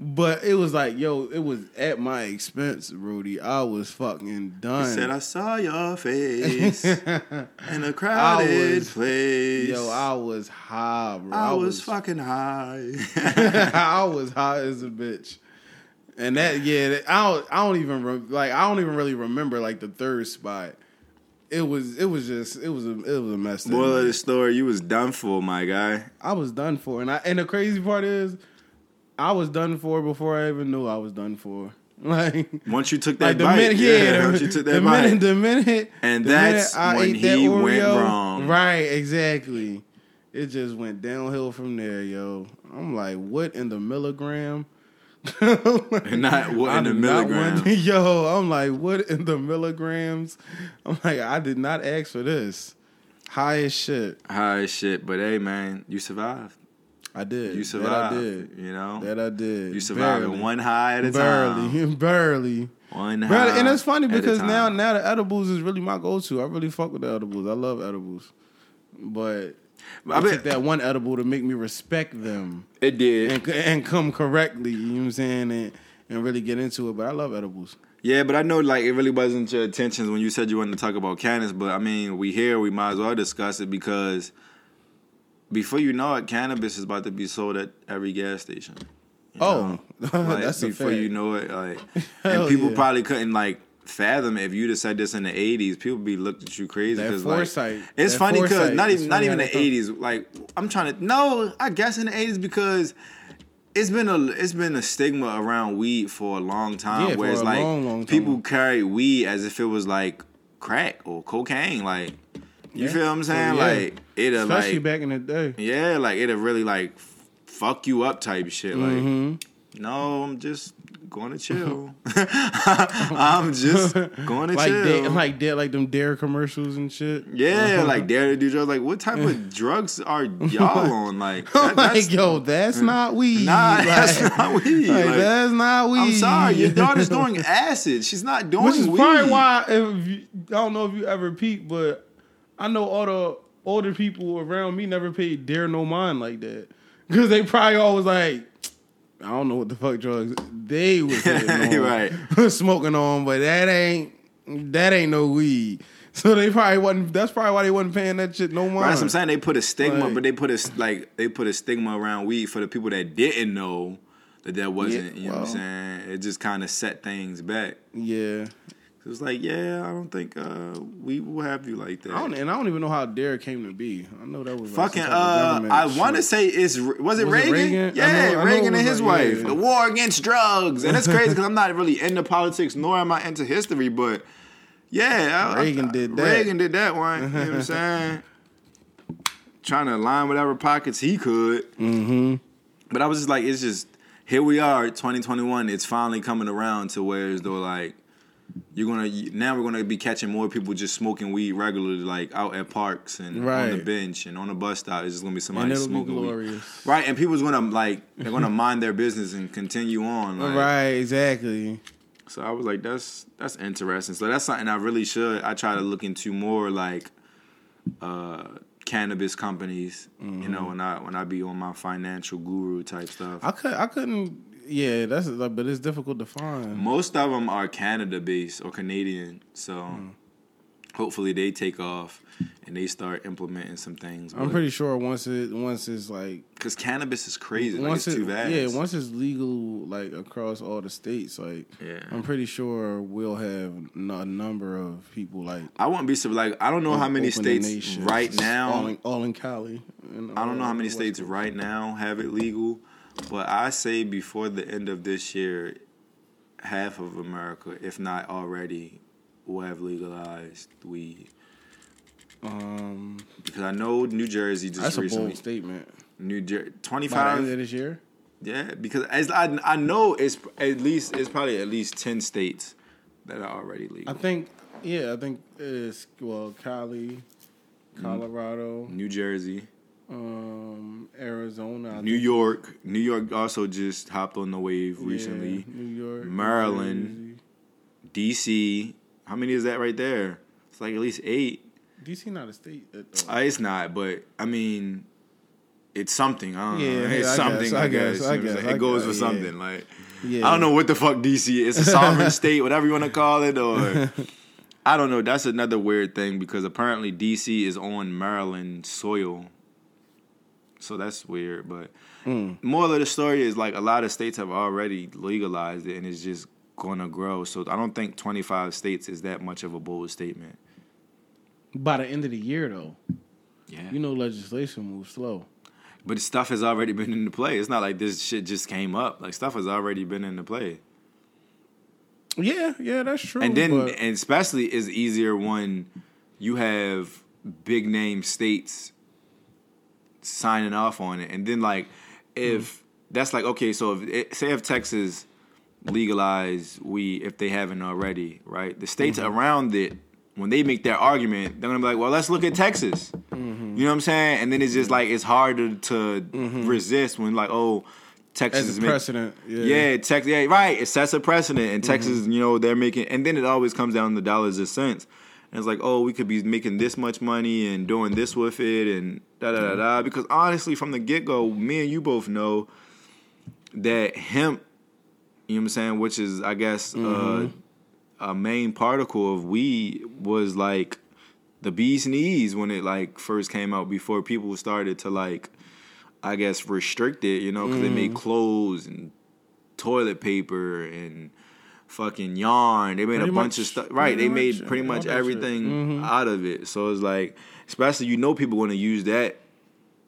But it was like, yo, it was at my expense, Rudy. I was fucking done. Said I saw your <laughs> face in a crowded was- place. Yo, I was high, bro. I was fucking high. <laughs> I was high as a bitch. And that, yeah, I don't, I don't even re- like, I don't even really remember like the third spot. It was, it was just, it was a, it was a mess. Moral of the story, you was done for, my guy. I was done for, and I, and the crazy part is, I was done for before I even knew I was done for. <laughs> Like, Once you took that like the bite, minute, yeah, yeah, once the, you took the that bite, minute, the minute, And the that's minute I when ate that he went wrong. Right, exactly. It just went downhill from there, yo. I'm like, what in the milligram? <laughs> And not what in the milligram. yo, I'm like, what in the milligrams? I'm like, I did not ask for this. High as shit. high as shit, but hey, man, you survived. I did. You That survived. I did. You know, That I did. you survived Barely. one high at a barely, time. <laughs> barely. One high, Barely. And it's funny because now, now the edibles is really my go-to. I really fuck with the edibles. I love edibles, but I bet- took that one edible to make me respect them it did. and and come correctly. You know what I'm saying? And and really get into it. But I love edibles. Yeah, but I know like it really wasn't your intentions when you said you wanted to talk about cannabis. But I mean, we here, we might as well discuss it because before you know it, cannabis is about to be sold at every gas station. you Oh? <laughs> Like, that's before you know it, like, <laughs> and people yeah. probably couldn't like fathom it. if you'd have said this in the '80s. People be looked at you crazy because like it's funny because not even not even the '80s. Like I'm trying to no, I guess in the '80s because it's been a it's been a stigma around weed for a long time. Yeah, where it's like long, long people carry weed as if it was like crack or cocaine. Like you Yeah. feel what I'm saying? Yeah. Like it'll Especially like back in the day. yeah, like it'll really like fuck you up type shit. Like Mm-hmm. no, I'm just going to chill. <laughs> I'm just going to like chill. like da- like them D.A.R.E. commercials and shit. yeah, like dare to do drugs. Like, what type of <laughs> drugs are <laughs> y'all on? Like, that- like that's, yo, that's not weed. nah, Like- that's not weed. like, Like, that's not weed. I'm sorry, your daughter's doing acid. She's not doing Which is weed. probably why if you, I don't know if you ever peeped, but I know all the older people around me never paid D.A.R.E. no mind like that because they probably always like. I don't know what the fuck drugs they was <laughs> Right. <laughs> smoking on, but that ain't that ain't no weed. <laughs> So they probably wasn't. That's probably why they wasn't paying that shit no mind. Right, that's what I'm saying. They put a stigma, Like- but they put a like they put a stigma around weed for the people that didn't know that that wasn't. Yeah, you know what I'm saying? It just kind of set things back. Yeah, It was like, yeah, I don't think uh, we will have you like that. I don't, and I don't even know how D.A.R.E. came to be. I know that was like Fucking, uh, I want to say it's was it Was it Reagan? Reagan? Yeah, know- Reagan and his like- wife. yeah. The war against drugs, and it's crazy <laughs> because I'm not really into politics, nor am I into history. But yeah, I- Reagan I- did that. Reagan did that one. You know what I'm <laughs> saying? Trying to line whatever pockets he could. Mm-hmm. But I was just like, it's just here we are, 2021. It's finally coming around to where as though like you're gonna now we're gonna be catching more people just smoking weed regularly, like out at parks and right. on the bench and on the bus stop. It's just gonna be somebody it'll be smoking weed, right? And people's gonna like they're gonna mind their business and continue on, like, right, exactly. So I was like, that's that's interesting. So that's something I really should. I try to look into more like uh cannabis companies. You Mm-hmm. know, when I when I be on my financial guru type stuff. I could, I couldn't. Yeah, that's like, but it's difficult to find. Most of them are Canada based or Canadian, so Hmm. hopefully they take off and they start implementing some things. I'm pretty sure once it, once it's like, because cannabis is crazy. Like, once it's it, too yeah, once it's legal like across all the states, like, Yeah. I'm pretty sure we'll have a number of people like. I wouldn't be so like I don't know how many states right now. all in, all in Cali. I don't know how many states right now have it legal, but I say before the end of this year, half of America, if not already, will have legalized weed. Um, Because I know New Jersey just that's a bold statement. New Jersey, twenty five By the end of this year, Yeah, because as I I know it's at least it's probably at least ten states that are already legal. I think. Yeah, I think it's well, Cali. Colorado, New Jersey, um, Arizona, I New think- York, New York also just hopped on the wave Yeah, recently. New York, Maryland. DC. How many is that right there? It's like at least eight. DC not a state. uh. Uh, it's not, but I mean, it's something. I don't know. Yeah, It's I something. guess, I I guess. guess, I know what I'm guess? I It goes guess, for yeah. something. Like yeah. I don't know what the fuck DC is. It's a sovereign <laughs> state, whatever you want to call it, or I don't know. That's another weird thing because apparently DC is on Maryland soil. So that's weird, but Mm. moral of the story is like a lot of states have already legalized it, and it's just gonna grow. So I don't think 25 states is that much of a bold statement. By the end of the year, though, Yeah, you know, legislation moves slow. but stuff has already been into play. It's not like this shit just came up. Like stuff has already been into play. Yeah, yeah, that's true. and then but- and especially it's easier when you have big name states signing off on it and then like if that's like okay so if it, say if texas legalize weed if they haven't already right the states around it when they make their argument, they're gonna be like, "Well, let's look at Texas." Mm-hmm. You know what I'm saying? And then it's just like it's harder to, to resist when like, oh, Texas is a make- precedent. Yeah. yeah, Texas. Yeah, right. It sets a precedent, and Mm-hmm. Texas, you know, they're making, and then it always comes down to dollars and cents. And it's like, oh, we could be making this much money and doing this with it, and da da da da. Because honestly, from the get go, me and you both know that hemp, you know what I'm saying, which is, I guess, uh, a main particle of weed, was like the bee's knees when it like first came out. Before people started to like I guess restrict it, you know, because they made clothes and toilet paper and fucking yarn. They made Pretty a bunch of stuff. Right, they made much pretty much everything out of it. So it's like, especially you know, people want to use that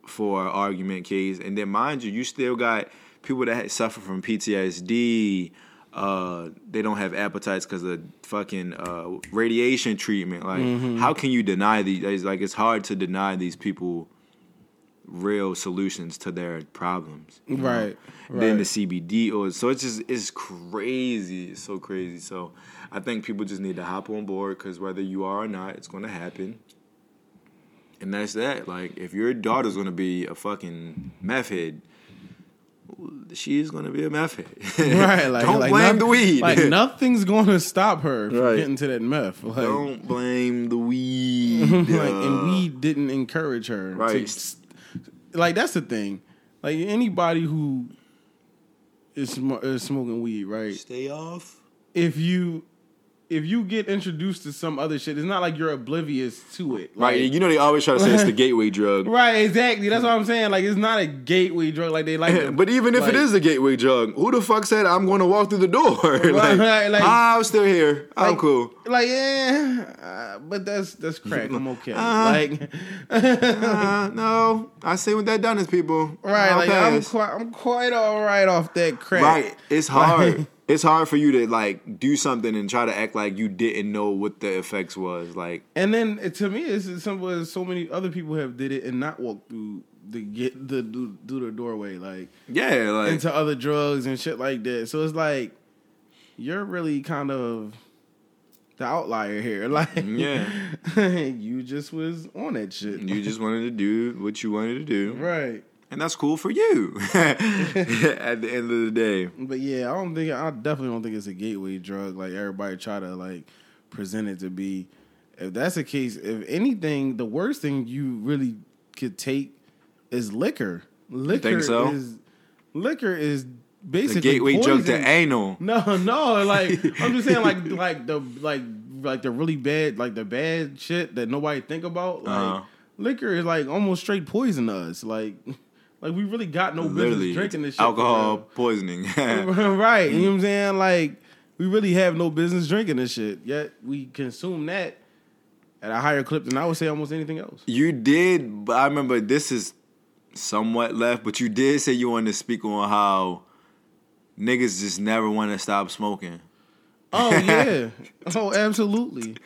for argument case, and then mind you, you still got people that suffer from PTSD. Uh, they don't have appetites because of fucking uh, radiation treatment. Like, Mm-hmm. how can you deny these? It's like it's hard to deny these people real solutions to their problems. know? Right, Then the. CBD or so it's just it's crazy. It's so crazy. So I think people just need to hop on board because whether you are or not, it's gonna happen. And that's that. Like if your daughter's gonna be a fucking meth head, she's gonna be a meth head. <laughs> Right, like <laughs> don't like blame the weed. Like <laughs> nothing's going to stop her from Right. getting to that meth. Like, don't blame the weed. like, Uh, and weed didn't encourage her. to Right. s- like that's the thing. Like anybody who is, sm- is smoking weed, right? stay off. If you if you get introduced to some other shit, it's not like you're oblivious to it. Right, Like, you know they always try to say it's the <laughs> gateway drug. Right, exactly. That's what I'm saying. Like it's not a gateway drug like they like. <laughs> to- But even if like- it is a gateway drug, who the fuck said I'm going to walk through the door? <laughs> like, right, like- "Ah, I'm still here. I'm like- cool. Like yeah, uh, but that's that's crack. I'm okay. Uh, like Uh, no, I see what that done is, people. right, I'll like I'm quite I'm quite all right off that crack. right. It's hard. It's hard for you to like do something and try to act like you didn't know what the effects was. Like, And then uh, to me, it's as simple as so many other people have did it and not walked through the get the through the doorway like yeah, like into other drugs and shit like that. So it's like you're really kind of the outlier here. <laughs> Like Yeah. <laughs> you just was on that shit. you just wanted to do what you wanted to do, <laughs> right. And that's cool for you. <laughs> At the end of the day, But yeah, I don't think I definitely don't think it's a gateway drug like everybody try to like present it to be. If that's the case, if anything, the worst thing you really could take is liquor. Liquor so? is liquor is the basically gateway drug to poison. anal. <laughs> No, no, like I'm just saying, like <laughs> like the like like the really bad, like the bad shit that nobody think about. Like Uh-huh. liquor is like almost straight poison to us. Like like we really got no Literally, business drinking this shit. alcohol poisoning. <laughs> right? You know what I'm saying? Like we really have no business drinking this shit. Yet we consume that at a higher clip than I would say almost anything else. You did, but I remember this is somewhat left, but you did say you wanted to speak on how niggas just never want to stop smoking. Oh <laughs> yeah. oh absolutely.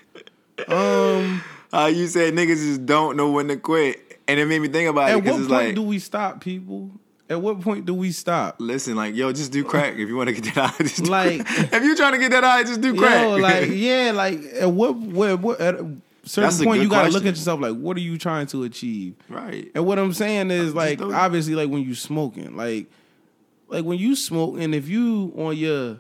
Um. How you said niggas just don't know when to quit, and it made me think about it At what it's point like, do we stop, people? At what point do we stop? listen, like yo, just do crack if you want to get that out. Just do Like- <laughs> if you're trying to get that out, just do crack. Yo, <laughs> like yeah, like at what what, what at a certain a point good you gotta look at yourself like what are you trying to achieve? right. And what I'm saying is like obviously like when you smoking, like like when you smoke and if you on your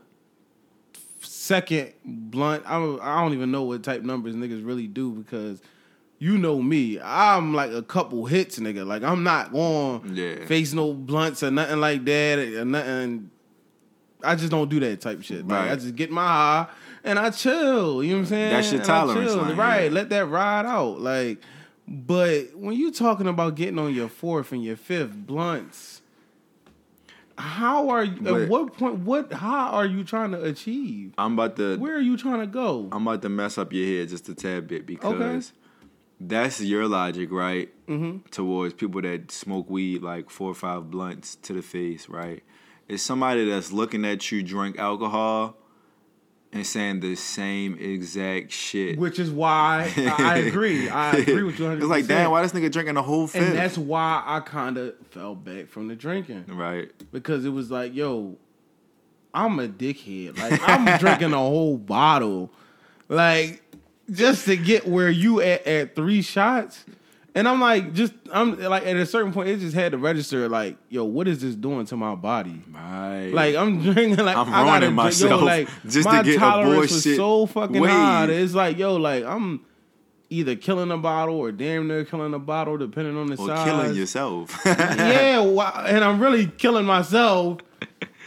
second blunt, I don't, I don't even know what type numbers niggas really do because you know me, I'm like a couple hits nigga. Like I'm not going Yeah. face no blunts or nothing like that or nothing. I just don't do that type shit. Like I just get my high and I chill. You know what I'm saying? That's your And tolerance line, right? yeah. Let that ride out. Like, but when you talking about getting on your fourth and your fifth blunts, how are you? But- at what point? What? How are you trying to achieve? I'm about to. Where are you trying to go? I'm about to mess up your head just a tad bit because that's your logic, right? Mm-hmm. Towards people that smoke weed like four or five blunts to the face, right? It's somebody that's looking at you drink alcohol and saying the same exact shit. Which is why I, <laughs> agree. I agree with you. 100%. It's like, damn, why this nigga drinking the whole fifth? And that's why I kind of fell back from the drinking. right. because it was like, yo, I'm a dickhead. Like I'm drinking a whole bottle. Like just to get where you at at three shots. And I'm like, just I'm like at a certain point, it just had to register like, yo, what is this doing to my body? Right. Like I'm <laughs> drinking, like I'm I ruining drink- Yo, like <laughs> just to my get a tolerance was so fucking wave. high. It's like, yo, like I'm either killing a bottle or damn near killing a bottle, depending on the or size. killing yourself. yeah, <laughs> and I'm really killing myself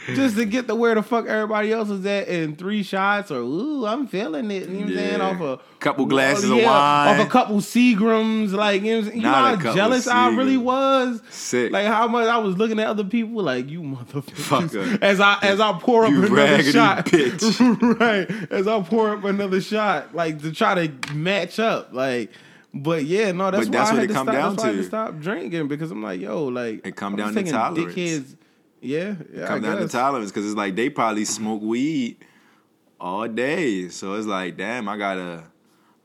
just to get to where the fuck everybody else is at in three shots or ooh, I'm feeling it. You know what I'm saying? Off a Couple glasses of yeah, wine. Off a couple Seagram's, like you know, you know how jealous I really was. Sick. Like how much I was looking at other people, like you motherfuckers. As I as I pour up You another shot, <laughs> bitch. <laughs> right? As I pour up another shot, like to try to match up, like. But yeah, no, that's But why that's I what had it to stop. down that's why I had to. to stop drinking because I'm like, yo, like It come I'm down to tolerance. dickheads- Yeah, yeah. come I down to tolerance because it's like they probably mm-hmm. smoke weed all day. So it's like, damn, I gotta,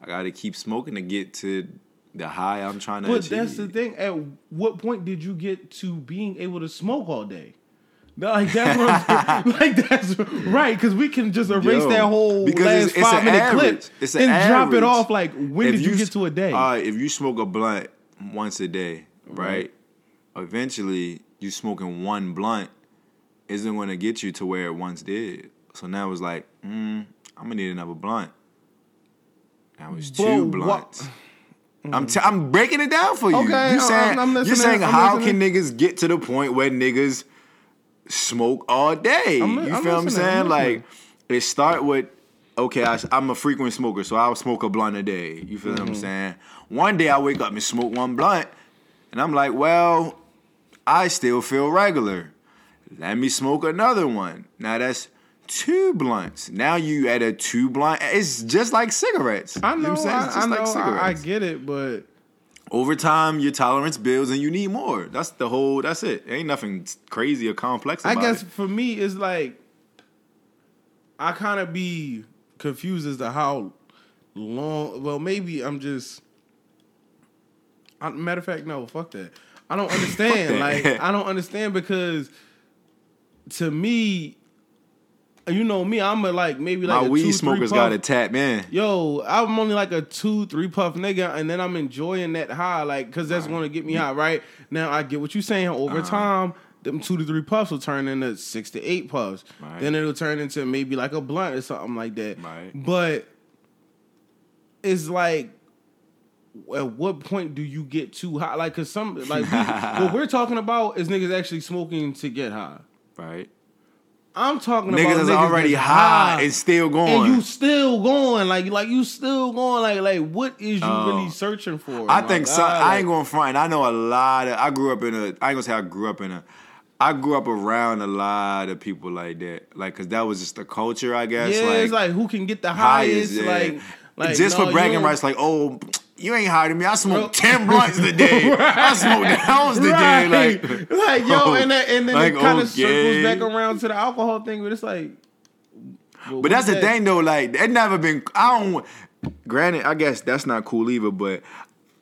I gotta keep smoking to get to the high I'm trying to But achieve. that's the thing. At what point did you get to being able to smoke all day? Like that's what I'm, <laughs> like that's right because we can just erase Yo, that whole last it's- it's five minute average. clip It's an and drop it off. Like when If did you, s- get to a day? Right, if you smoke a blunt once a day, right? Eventually, you smoking one blunt isn't going to get you to where it once did. So now it's like, mm, I'm gonna need another blunt. Now it's two wha- blunts. I'm t- I'm breaking it down for you. Okay, you I'm- saying I'm you're saying I'm how listening. can niggas get to the point where niggas smoke all day? You I'm feel what I'm saying? I'm. Like it start with okay, I, am a frequent smoker, so I'll smoke a blunt a day. You feel what Mm-hmm. I'm saying? One day I wake up and smoke one blunt, and I'm like, well, I still feel regular. Let me smoke another one. Now that's two blunts. Now you at a two blunt. It's just like cigarettes. I You know, I'm saying? It's I just know, like I, I get it, but Over time, your tolerance builds and you need more. That's the whole. That's it. Ain't nothing crazy or complex. I guess it. for me, it's like I kind of be confused as to how long. Well, maybe I'm just. I, matter of fact, no, fuck that. I don't understand. like I don't understand because to me, you know me, I'm a like maybe like my a weed two, smokers got a tap man. Yo, I'm only like a two, three puff nigga, and then I'm enjoying that high, like, cause that's gonna get me high, right? Now I get what you're saying. Over Uh-huh. time, them two to three puffs will turn into six to eight puffs. Right. Then it'll turn into maybe like a blunt or something like that. Right. But it's like, at what point do you get too high? Like, cause some <laughs> like we, what we're talking about is niggas actually smoking to get high. Right. I'm talking Niggas about is niggas already that's high and still going. and you still going like like you still going like like what is you Oh. really searching for? I think so. God? I ain't going front. I know a lot of. I grew up in a. I ain't gonna say I grew up in a. I grew up around a lot of people like that. Like, cause that was just the culture, I guess. yeah, like, it's like who can get the highest, highest? yeah. Like, like just no, for bragging rights, like, oh, you ain't than me. I smoked Bro. ten blunts a day. <laughs> I smoked the ounce a day. Right. Like, like yo, oh, and then, and then Like, it kind of okay. circles back around to the alcohol thing, but it's like. well, But that's the that? thing though, like it never been I don't granted, I guess that's not cool either, but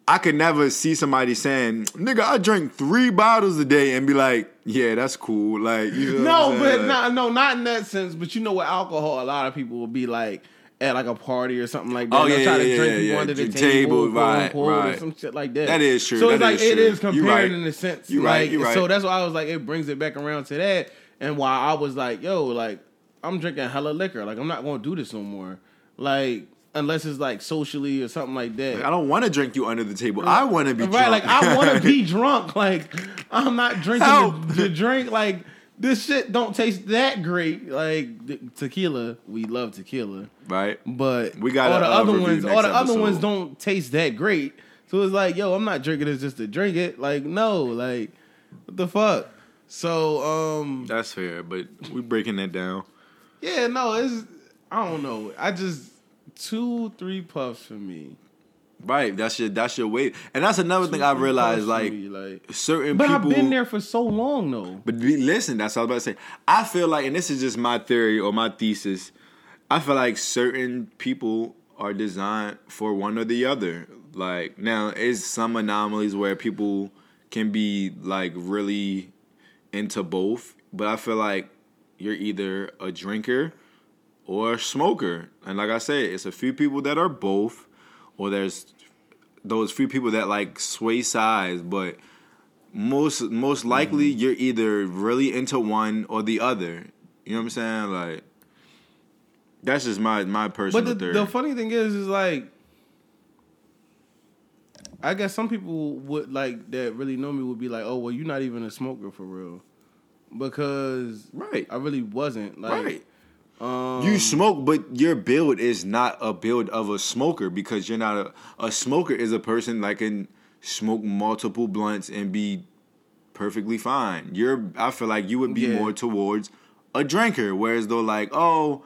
I could never see somebody saying, nigga, I drink three bottles a day and be like, yeah, that's cool. Like you know what No, but not no, not in that sense. But you know, with alcohol, a lot of people will be like at like a party or something like that. Oh, They'll yeah, try to yeah, drink yeah, people yeah. under the Drink table, table, quote, right, or some shit like that. That is true, So that it's like is it true. is You compared right. in a sense. You right, like, you right. So that's why I was like, it brings it back around to that. And why I was like, yo, like I'm drinking hella liquor. Like I'm not gonna do this no more. Like unless it's like socially or something like that. I don't want to drink you under the table. I want to be Right, drunk. like I want to be <laughs> drunk. Like I'm not drinking Help. the, the drink. Like this shit don't taste that great. Like tequila, we love tequila, right. but We gotta, all the other ones, all the other ones don't taste that great. So it's like, yo, I'm not drinking this just to drink it. Like no, like what the fuck. So um, That's fair, but we breaking that down. yeah, no, it's I don't know. I just two, three puffs for me. Right. That's your that's your weight. And that's another thing I Two, three realized, like like. certain But people I've been there for so long though. But be, listen, that's what I was about to say. I feel like, and this is just my theory or my thesis. I feel like certain people are designed for one or the other. Like now, is some anomalies where people can be like really into both, but I feel like you're either a drinker or a smoker. And like I said, it's a few people that are both, or there's those few people that like sway sides, but most most likely Mm-hmm. you're either really into one or the other. You know what I'm saying? Like that's just my my personal But the, theory. the funny thing is, is like, I guess some people would like that really know me would be like, oh well, you're not even a smoker for real, because right. I really wasn't. Like, right. Um, You smoke, but your build is not a build of a smoker because you're not a a smoker is a person that can smoke multiple blunts and be perfectly fine. You're I feel like you would be Yeah. more towards a drinker, whereas though like oh,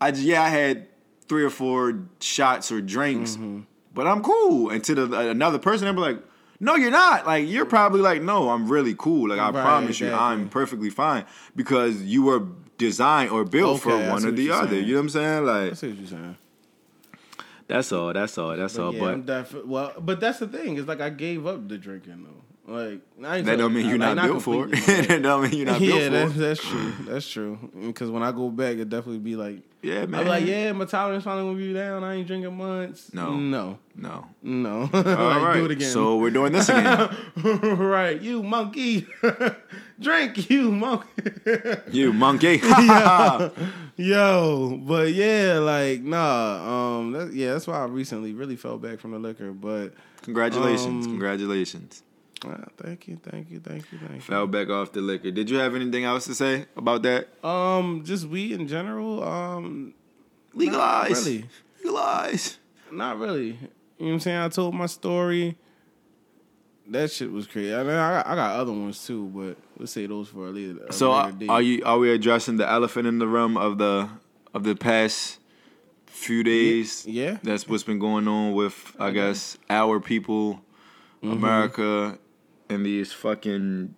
I just, yeah I had three or four shots or drinks, Mm-hmm. but I'm cool. And to the, another person, they'll be like. No, you're not. Like you're probably like, no, I'm really cool. Like I Right, promise you. I'm perfectly fine because you were designed or built for Okay, I one or the other. saying. You know what I'm saying? Like I see what you're saying. that's all. That's all. That's all. yeah, But I'm defi- well, but that's the thing. It's like I gave up the drinking though. Like I ain't that don't mean you're like, not built for it. <laughs> that don't mean you're not <laughs> built yeah, for that's it. that's true. That's true. Because when I go back, it definitely be like, Yeah, man. Be like, yeah, my tolerance finally gonna be down. I ain't drinking months. No. no, No. no. <laughs> All like, right. do it again. So we're doing this again. right, you monkey, drink, <laughs> you monkey. <laughs> you <laughs> monkey. Yo, but yeah, like nah. Um, that, yeah, that's why I recently really fell back from the liquor. But Congratulations. Um, Congratulations. uh, thank you, thank you, thank you, thank you. Fell back off the liquor. Did you have anything else to say about that? Um, just weed in general. Um, Legalize. really. Legalize. Not really. You know what I'm saying? I told my story. That shit was crazy. I mean, I got, I got other ones too, but let's say those for a later. A So later are, are you are we addressing the elephant in the room of the of the past few days? Yeah. That's what's been going on with I guess our people, Mm-hmm. America, and these fucking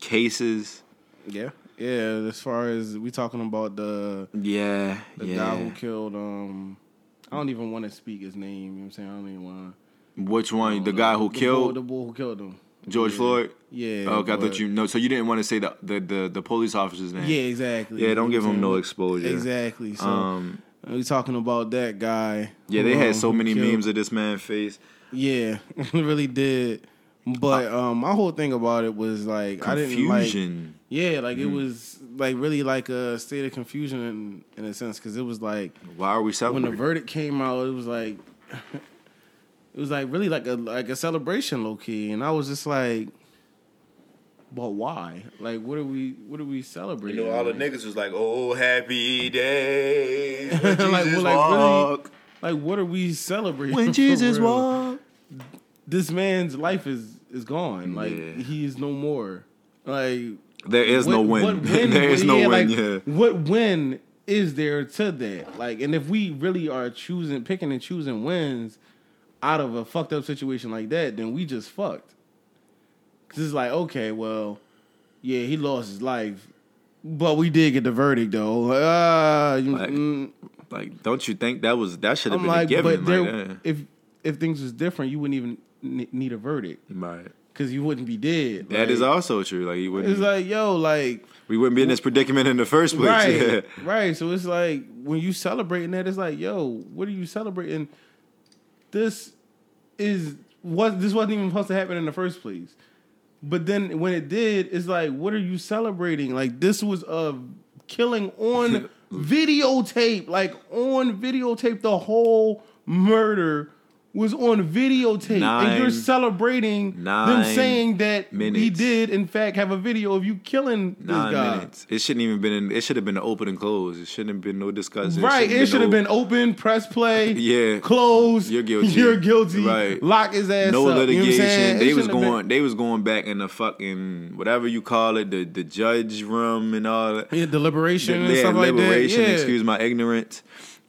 cases. Yeah, yeah. As far as we talking about the Yeah, the yeah. guy who killed, um, I don't even want to speak his name. You know what I'm saying? I don't even want. Which one? The guy who the killed the boy who killed him. George Yeah. Floyd? Yeah. okay, I thought you no. So you didn't want to say the the the, the police officer's name. Yeah, exactly. Yeah, don't give know him no exposure. Exactly. So Um, we talking about that guy. yeah, they had um, so many killed- memes of this man's face. Yeah, <laughs> really did. But um, my whole thing about it was like I didn't like. Yeah, like Mm-hmm. it was like really like a state of confusion in, in a sense because it was like Why are we celebrating? when the verdict came out, it was like <laughs> it was like really like a like a celebration low key, and I was just like, but why? Like, what are we what are we celebrating? You know, all like- the niggas was like, "Oh, happy day <laughs> when Like, well, like, really? Like, what are we celebrating? When <laughs> Jesus real? walked." this man's life is is gone. Like Yeah. he is no more. Like There is no win. what <laughs> win- there is no yeah, win. like, yeah. What win is there to that? Like, and if we really are choosing, picking and choosing wins out of a fucked up situation like that, then we just fucked. Cause it's like, okay, well, yeah, he lost his life, but we did get the verdict though. Uh, Like, mm, Like, don't you think that was that should have been like, a given? but there, like, if if things was different, you wouldn't even ne- need a verdict right. because you wouldn't be dead. That is Like, also true. Like, you wouldn't. It's like, yo, like we wouldn't be in this predicament in the first place. right, right. So it's like when you celebrating that, it's like, yo, what are you celebrating? This is what this wasn't even supposed to happen in the first place. But then when it did, it's like, what are you celebrating? Like this was a killing on <laughs> videotape, like on videotape. The whole murder was on videotape, and you're celebrating them saying that he did, in fact, have a video of you killing this Nine guy. minutes. It shouldn't even been. In, it should have been open and close. It shouldn't have been no discussion. Right, it should have no- been open, press play, <laughs> Yeah. close. You're <laughs> guilty. You're guilty. Right. Lock his ass no up. You know what I'm litigation. It they was going. been- They was going back in the fucking whatever you call it, the the judge room and all that. yeah, deliberation and yeah, stuff like that. Yeah. Excuse my ignorance.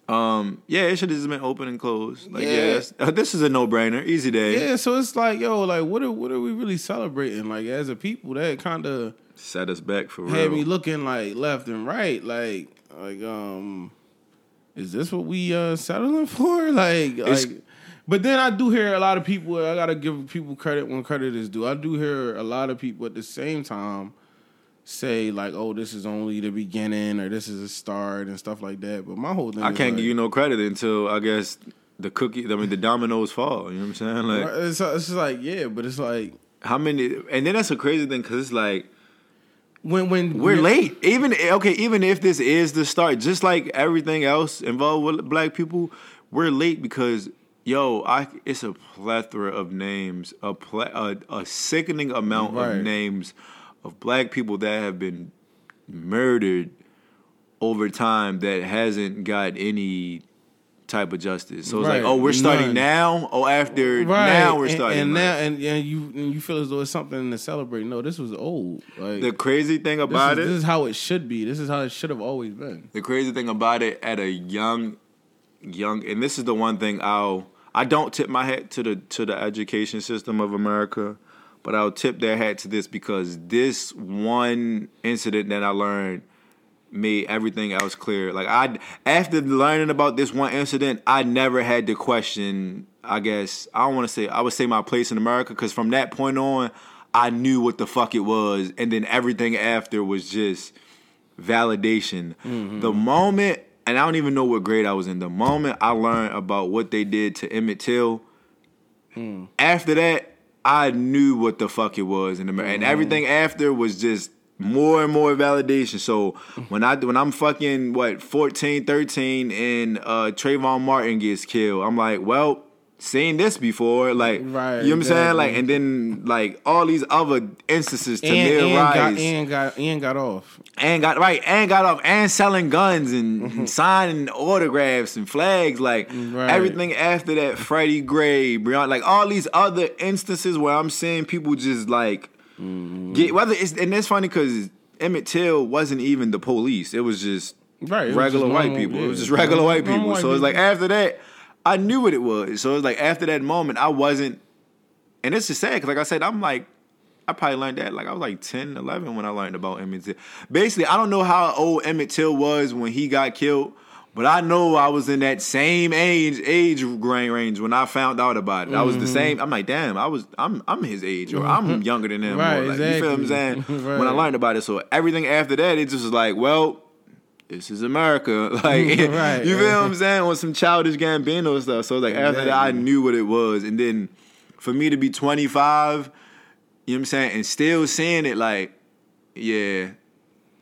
Um, yeah, it should have just been open and closed. Like, yeah, Yeah. uh, this is a no brainer, easy day. Yeah, so it's like, yo, like, what are what are we really celebrating? Like, as a people, that kind of Set us back for real. had me looking like left and right, like, like, um, is this what we uh settling <laughs> for? Like, It's- like. But then I do hear a lot of people. I gotta give people credit when credit is due. I do hear a lot of people at the same time say like, oh, this is only the beginning or this is a start and stuff like that. But my whole thing, I can't like, give you no credit until I guess the cookie. I mean, the dominoes fall. You know what I'm saying? Like It's, it's just like yeah, but it's like how many? And then that's a crazy thing because it's like when when we're when- late. Even okay, even if this is the start, just like everything else involved with black people, we're late because yo, I it's a plethora of names, a ple- a, a sickening amount Right. of names of black people that have been murdered over time that hasn't got any type of justice. So it's Right. like, oh, we're starting None. now, or after Right. now we're and, starting. and right. now and, and you and you feel as though it's something to celebrate. No, this was old. Like the crazy thing this, about is, it, this is how it should be. This is how it should have always been. the crazy thing about it at a young young and this is the one thing I'll I don't tip my hat to the to the education system of America, but I'll tip their hat to this because this one incident that I learned made everything else clear. Like I after learning about this one incident, I never had to question I guess I don't want to say I would say my place in America cuz from that point on I knew what the fuck it was and then everything after was just validation. Mm-hmm. The moment, and I don't even know what grade I was in. The moment I learned about what they did to Emmett Till, hmm. after that, I knew what the fuck it was, and, and everything after was just more and more validation. So when I when I'm fucking what 14, 13, and uh, Trayvon Martin gets killed, I'm like, well. Seen this before, like Right, you know what I'm saying, like, and then like all these other instances to And, near and rise got and got and got off. and got right and got off and selling guns and, <laughs> and signing autographs and flags like Right. everything after that Freddie Gray Breonna like all these other instances where I'm seeing people just like mm-hmm. get whether it's and it's funny because Emmett Till wasn't even the police. It was just Right, was regular white people. It was just regular white people. so it's like after that I knew what it was so it was like after that moment I wasn't and it's just sad because like I said I'm like I probably learned that like I was like 10, 11 when I learned about Emmett Till. Basically, I don't know how old Emmett Till was when he got killed, but I know I was in that same age age range when I found out about it. I was Mm-hmm. the same. I'm like, damn, I was I'm I'm his age or I'm younger than him. Right, like, You feel what I'm saying? exactly. <laughs> When I learned about it, so everything after that, it just was like, well. This is America, <laughs> like <laughs> Right. <laughs> you feel what I'm saying, on some childish Gambino stuff. So like after that, I knew what it was, and then for me to be 25 you know what I'm saying? And still saying it like, yeah,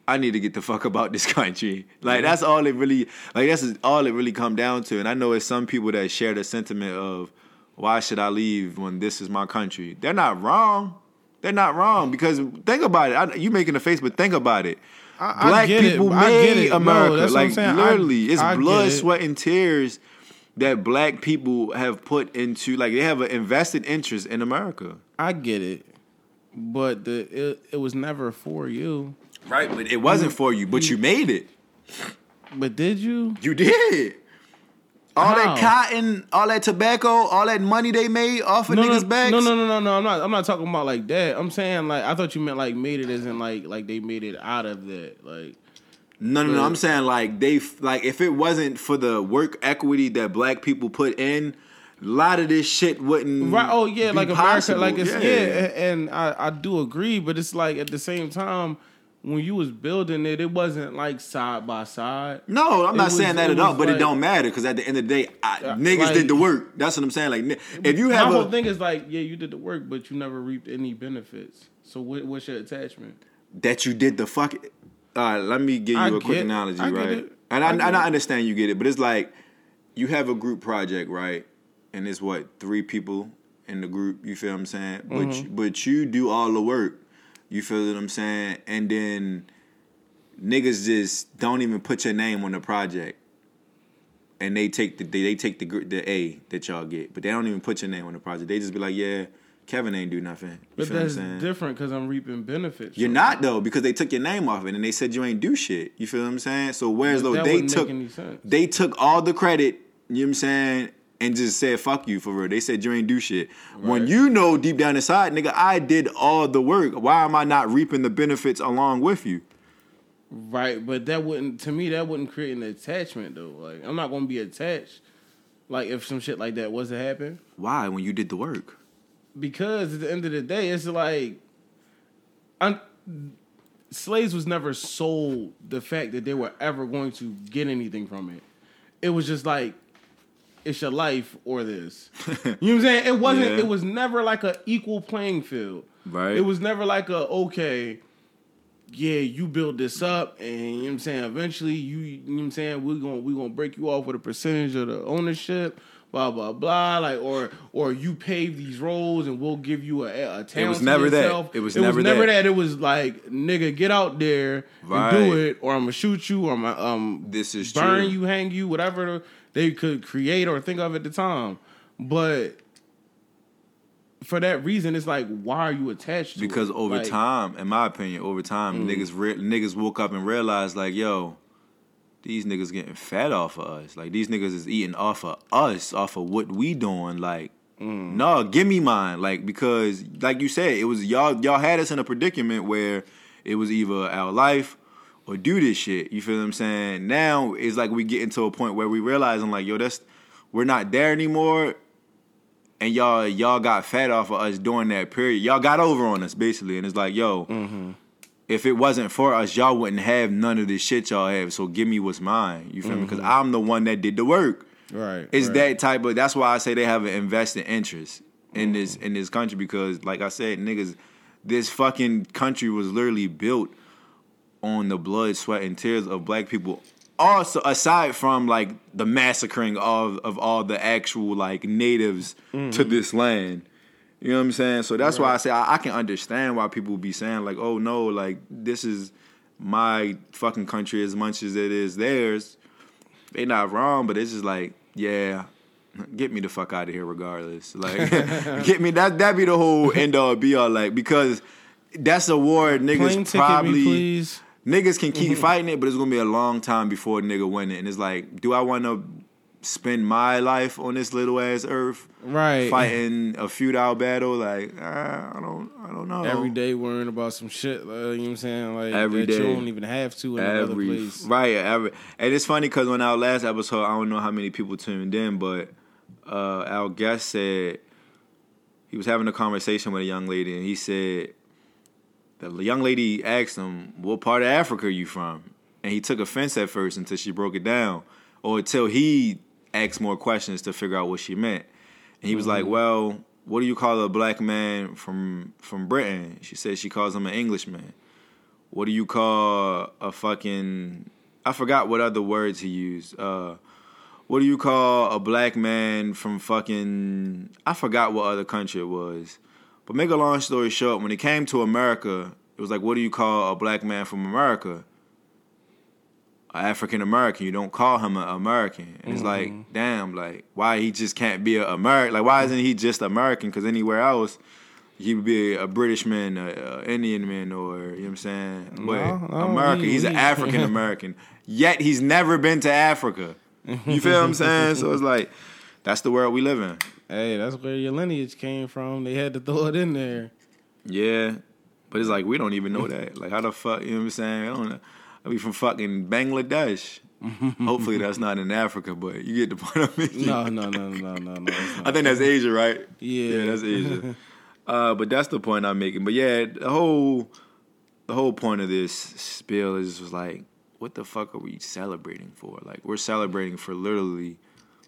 I need to get the fuck about this country. Like that's all it really like that's all it really come down to. And I know it's some people that share the sentiment of why should I leave when this is my country? They're not wrong. They're not wrong because think about it. I, you making a face, but think about it. I- I Black people I made get it. No, America. that's like saying. I- literally, it's blood, it. sweat, and tears that black people have put into like they have an invested interest in America. I get it, but the it, it was never for you. Right, but it wasn't for you, but you made it. But did you? You did. All that cotton, all that tobacco, all that money they made off of No, niggas' no, backs. no, no, no, no, no. I'm not. I'm not talking about like that. I'm saying like I thought you meant like made it as in like like they made it out of that. Like No, no, no. I'm saying like they like if it wasn't for the work equity that black people put in, a lot of this shit wouldn't. right? Oh yeah, like possible. America. Like it's yeah, a- and I I do agree, but it's like at the same time when you was building it, it wasn't like side by side. No, I'm It not was- saying that at all, but it don't matter because at the end of the day, I, niggas like- did the work. That's what I'm saying. Like, if you have My have whole thing is like, yeah, you did the work, but you never reaped any benefits. So what, what's your attachment? that you did the fuck. All right, let me give you I a quick get- analogy, I right? it. And I, I I it. understand you get it, but it's like you have a group project, right? And it's what three people in the group. You feel what I'm saying? But Mm-hmm. you, but you do all the work. You feel what I'm saying? And then niggas just don't even put your name on the project. And they take the they, they take the the A that y'all get, but they don't even put your name on the project. They just be like, "Yeah, Kevin ain't do nothing." You But feel what I'm that's saying? different because I'm reaping benefits. You're not though because they took your name off it and they said you ain't do shit. You feel what I'm saying? So whereas though they took any sense. they took all the credit, you know what I'm saying, and just said fuck you for real. They said you ain't do shit. When you know deep down inside, nigga, I did all the work. Why am I not reaping the benefits along with you? Right, but that wouldn't to me that wouldn't create an attachment though. Like I'm not gonna be attached. Like if some shit like that was to happen, Why when you did the work? because at the end of the day, it's like, I'm, slaves was never sold the fact that they were ever going to get anything from it. It was just like it's your life or this. <laughs> you know what I'm saying? It wasn't. Yeah. It was never like a equal playing field. Right. It was never like a okay. Yeah, you build this up, and you know what I'm saying. Eventually, you, you know what I'm saying. We're gonna we're gonna break you off with a percentage of the ownership. Blah blah blah. Like or or you pave these roads, and we'll give you a, a town. was to never that. It was it never was never that. that. It was like nigga, get out there Right. and do it, or I'm gonna shoot you, or I'm gonna um This is burn true. you, hang you, whatever they could create or think of at the time. But for that reason, it's like, why are you attached to Because it? over Like, time, in my opinion, over time, Mm. niggas re- niggas woke up and realized like, yo, these niggas getting fed off of us. Like these niggas is eating off of us, off of what we doing. Like, Mm. no, give me mine. Like because, like you said, it was y'all y'all had us in a predicament where it was either our life or do this shit. You feel what I'm saying? Now it's like we getting to a point where we realizing like, yo, that's we're not there anymore and y'all y'all got fed off of us during that period. Y'all got over on us basically, and it's like, yo, Mm-hmm. if it wasn't for us, y'all wouldn't have none of this shit y'all have. So give me what's mine. You feel me? Because I'm the one that did the work. Right. It's right. that type of. That's why I say they have an invested interest in this Mm-hmm. in this country because, like I said, niggas, this fucking country was literally built on the blood, sweat, and tears of black people. Also, aside from like the massacring of of all the actual like natives to Mm-hmm. this land, you know what I'm saying? So that's why I say I, I can understand why people be saying like, "Oh no, like this is my fucking country as much as it is theirs." They're not wrong, but it's just like, yeah, get me the fuck out of here regardless. Like, <laughs> get me that that be the whole end all be all like because that's a war niggas Plane ticket probably please. Niggas can keep fighting it, but it's gonna be a long time before a nigga win it. And it's like, do I want to spend my life on this little ass earth Right. fighting a feudal battle? Like, uh, I don't, I don't know. Every day worrying about some shit. Like, you know what I'm saying? Like Every that day. you don't even have to in another every place. right every and it's funny because on our last episode i don't know how many people tuned in but uh our guest said he was having a conversation with a young lady and he said the young lady asked him what part of africa are you from and he took offense at first until she broke it down or until he asked more questions to figure out what she meant and he was like well what do you call a black man from from britain she said she calls him an englishman what do you call a fucking I forgot what other words he used. Uh what do you call a black man from fucking I forgot what other country it was. But make a long story short, when it came to America, it was like what do you call a black man from America? A African American. You don't call him an American. And it's like, mm-hmm. damn, like why he just can't be an American? Like why isn't he just American? Because anywhere else, he would be a British man, a, a Indian man, or you know what I'm saying? But No, no, America, he- he's an <laughs> African American. Yet he's never been to Africa. You feel what I'm saying? So it's like that's the world we live in. Hey, that's where your lineage came from. They had to throw it in there. Yeah, but it's like we don't even know that. Like how the fuck? You know what I'm saying? I don't know. I be from fucking Bangladesh. <laughs> Hopefully that's not in Africa, but you get the point I'm making. No, no, no, no, no, no. I think that's Asia, right? Yeah. yeah, that's Asia. <laughs> uh, but that's the point I'm making. But yeah, the whole the whole point of this spiel is just like, what the fuck are we celebrating for? Like we're celebrating for literally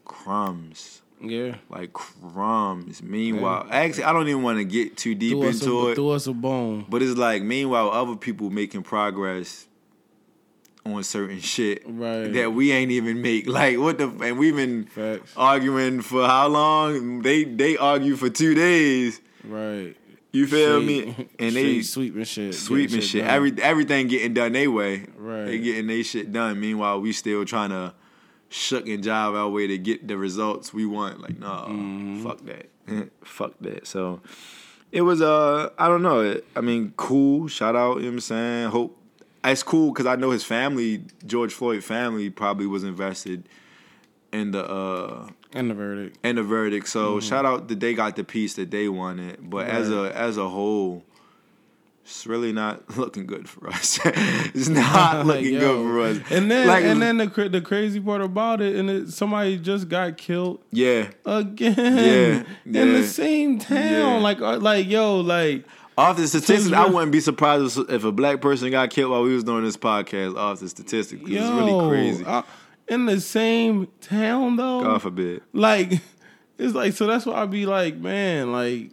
crumbs, Yeah. like crumbs. Meanwhile, actually, I don't even want to get too deep Threw into a, it. Throw us a bone. But it's like, meanwhile, other people making progress on certain shit Right. that we ain't even make. <laughs> Like, what the? And we've been Facts. arguing for how long? They they argue for two days. Right. You feel me? <laughs> And they sweeping shit. sweeping getting shit. Every everything getting done they way. Right. They getting they shit done. Meanwhile, we still trying to shuck and jive our way to get the results we want. Like, no, Mm-hmm. fuck that. <laughs> fuck that. So it was uh I don't know. I mean, cool. Shout out, you know what I'm saying? Hope it's cool because I know his family, George Floyd family, probably was invested in the uh and the verdict. in the verdict. So shout out that they got the piece that they wanted. But as a as a whole, it's really not <laughs> looking good for us. <laughs> it's not <laughs> looking yo. good for us. And then Like, and then the the crazy part about it, and it, somebody just got killed yeah. again Yeah, in the same town. yeah. Like uh, like yo, like Off the statistics, I wouldn't be surprised if- a black person got killed while we was doing this podcast. Off the statistics, it's really crazy. uh, in the same town though. God forbid. Like it's like so that's why I'd be like, man, like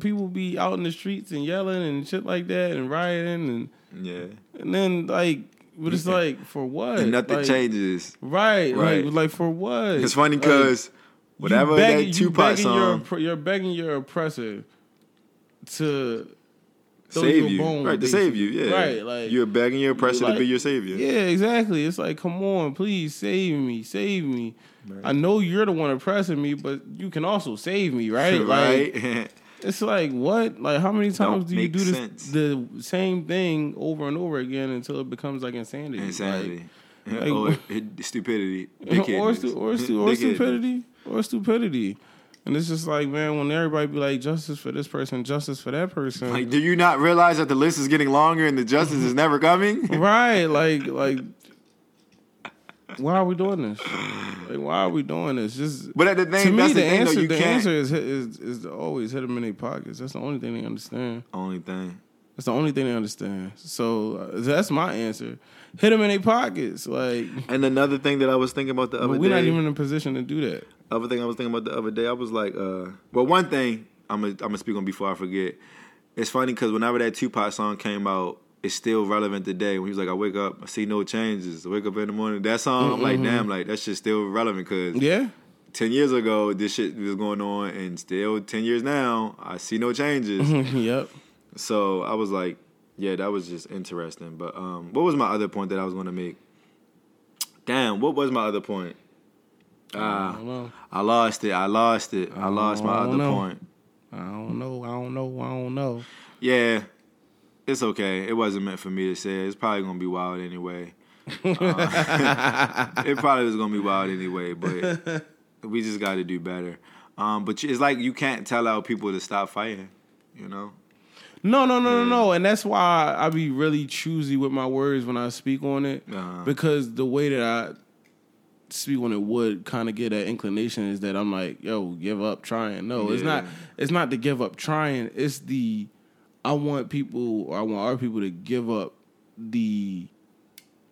people be out in the streets and yelling and shit like that and rioting and Yeah, and then like but it's like for what? and nothing Like, changes. Right, Right. Like like for what? It's funny because you whatever begging- that you Tupac your song oppre- you're begging your oppressor to save you, bone, right? To basically. save you, yeah. Right, like you're begging your oppressor like- to be your savior. Yeah, exactly. It's like, come on, please save me, save me. I know you're the one oppressing me, but you can also save me, right? <laughs> Like right. <laughs> it's like what? Like how many times Don't do you do this sense. the same thing over and over again until it becomes like insanity? Insanity. like- <laughs> or <laughs> stupidity. <laughs> Or, stu- or, stu- or stupidity. Or stupidity. And it's just like, man, when everybody be like, justice for this person, justice for that person. Like, do you not realize that the list is getting longer and the justice is never coming? right. Like, like, why are we doing this? Like, why are we doing this? Just But at the thing, to me, the, the, thing, answer, though. The can't. answer is, is is always hit them in their pockets. That's the only thing they understand. Only thing. That's the only thing they understand. So uh, that's my answer. Hit them in their pockets. Like, And another thing that I was thinking about the other but we're day. not even in a position to do that. other thing I was thinking about the other day, I was like, uh, well, one thing I'm gonna I'm gonna speak on before I forget. It's funny because whenever that Tupac song came out, it's still relevant today. When he was like, "I wake up, I see no changes. I wake up in the morning." That song, I'm like, damn, like that shit's still relevant because Yeah. ten years ago this shit was going on, and still ten years now, I see no changes. <laughs> yep. so I was like, yeah, that was just interesting. But um, what was my other point that I was gonna make? Damn, what was my other point? I Ah. don't know. I lost it. I lost it. I lost my I other know. point. I don't know. I don't know. I don't know. Yeah, it's okay. It wasn't meant for me to say. It's probably gonna be wild anyway. <laughs> Uh, <laughs> it probably was gonna be wild anyway, but we just got to do better. Um, but it's like you can't tell our people to stop fighting. You know. No, no, no, no, no. And that's why I be really choosy with my words when I speak on it. Uh-huh. Because the way that I speak on it would kind of get that inclination is that I'm like, yo, give up trying. No, it's not it's not to give up trying. It's the I want people or I want our people to give up the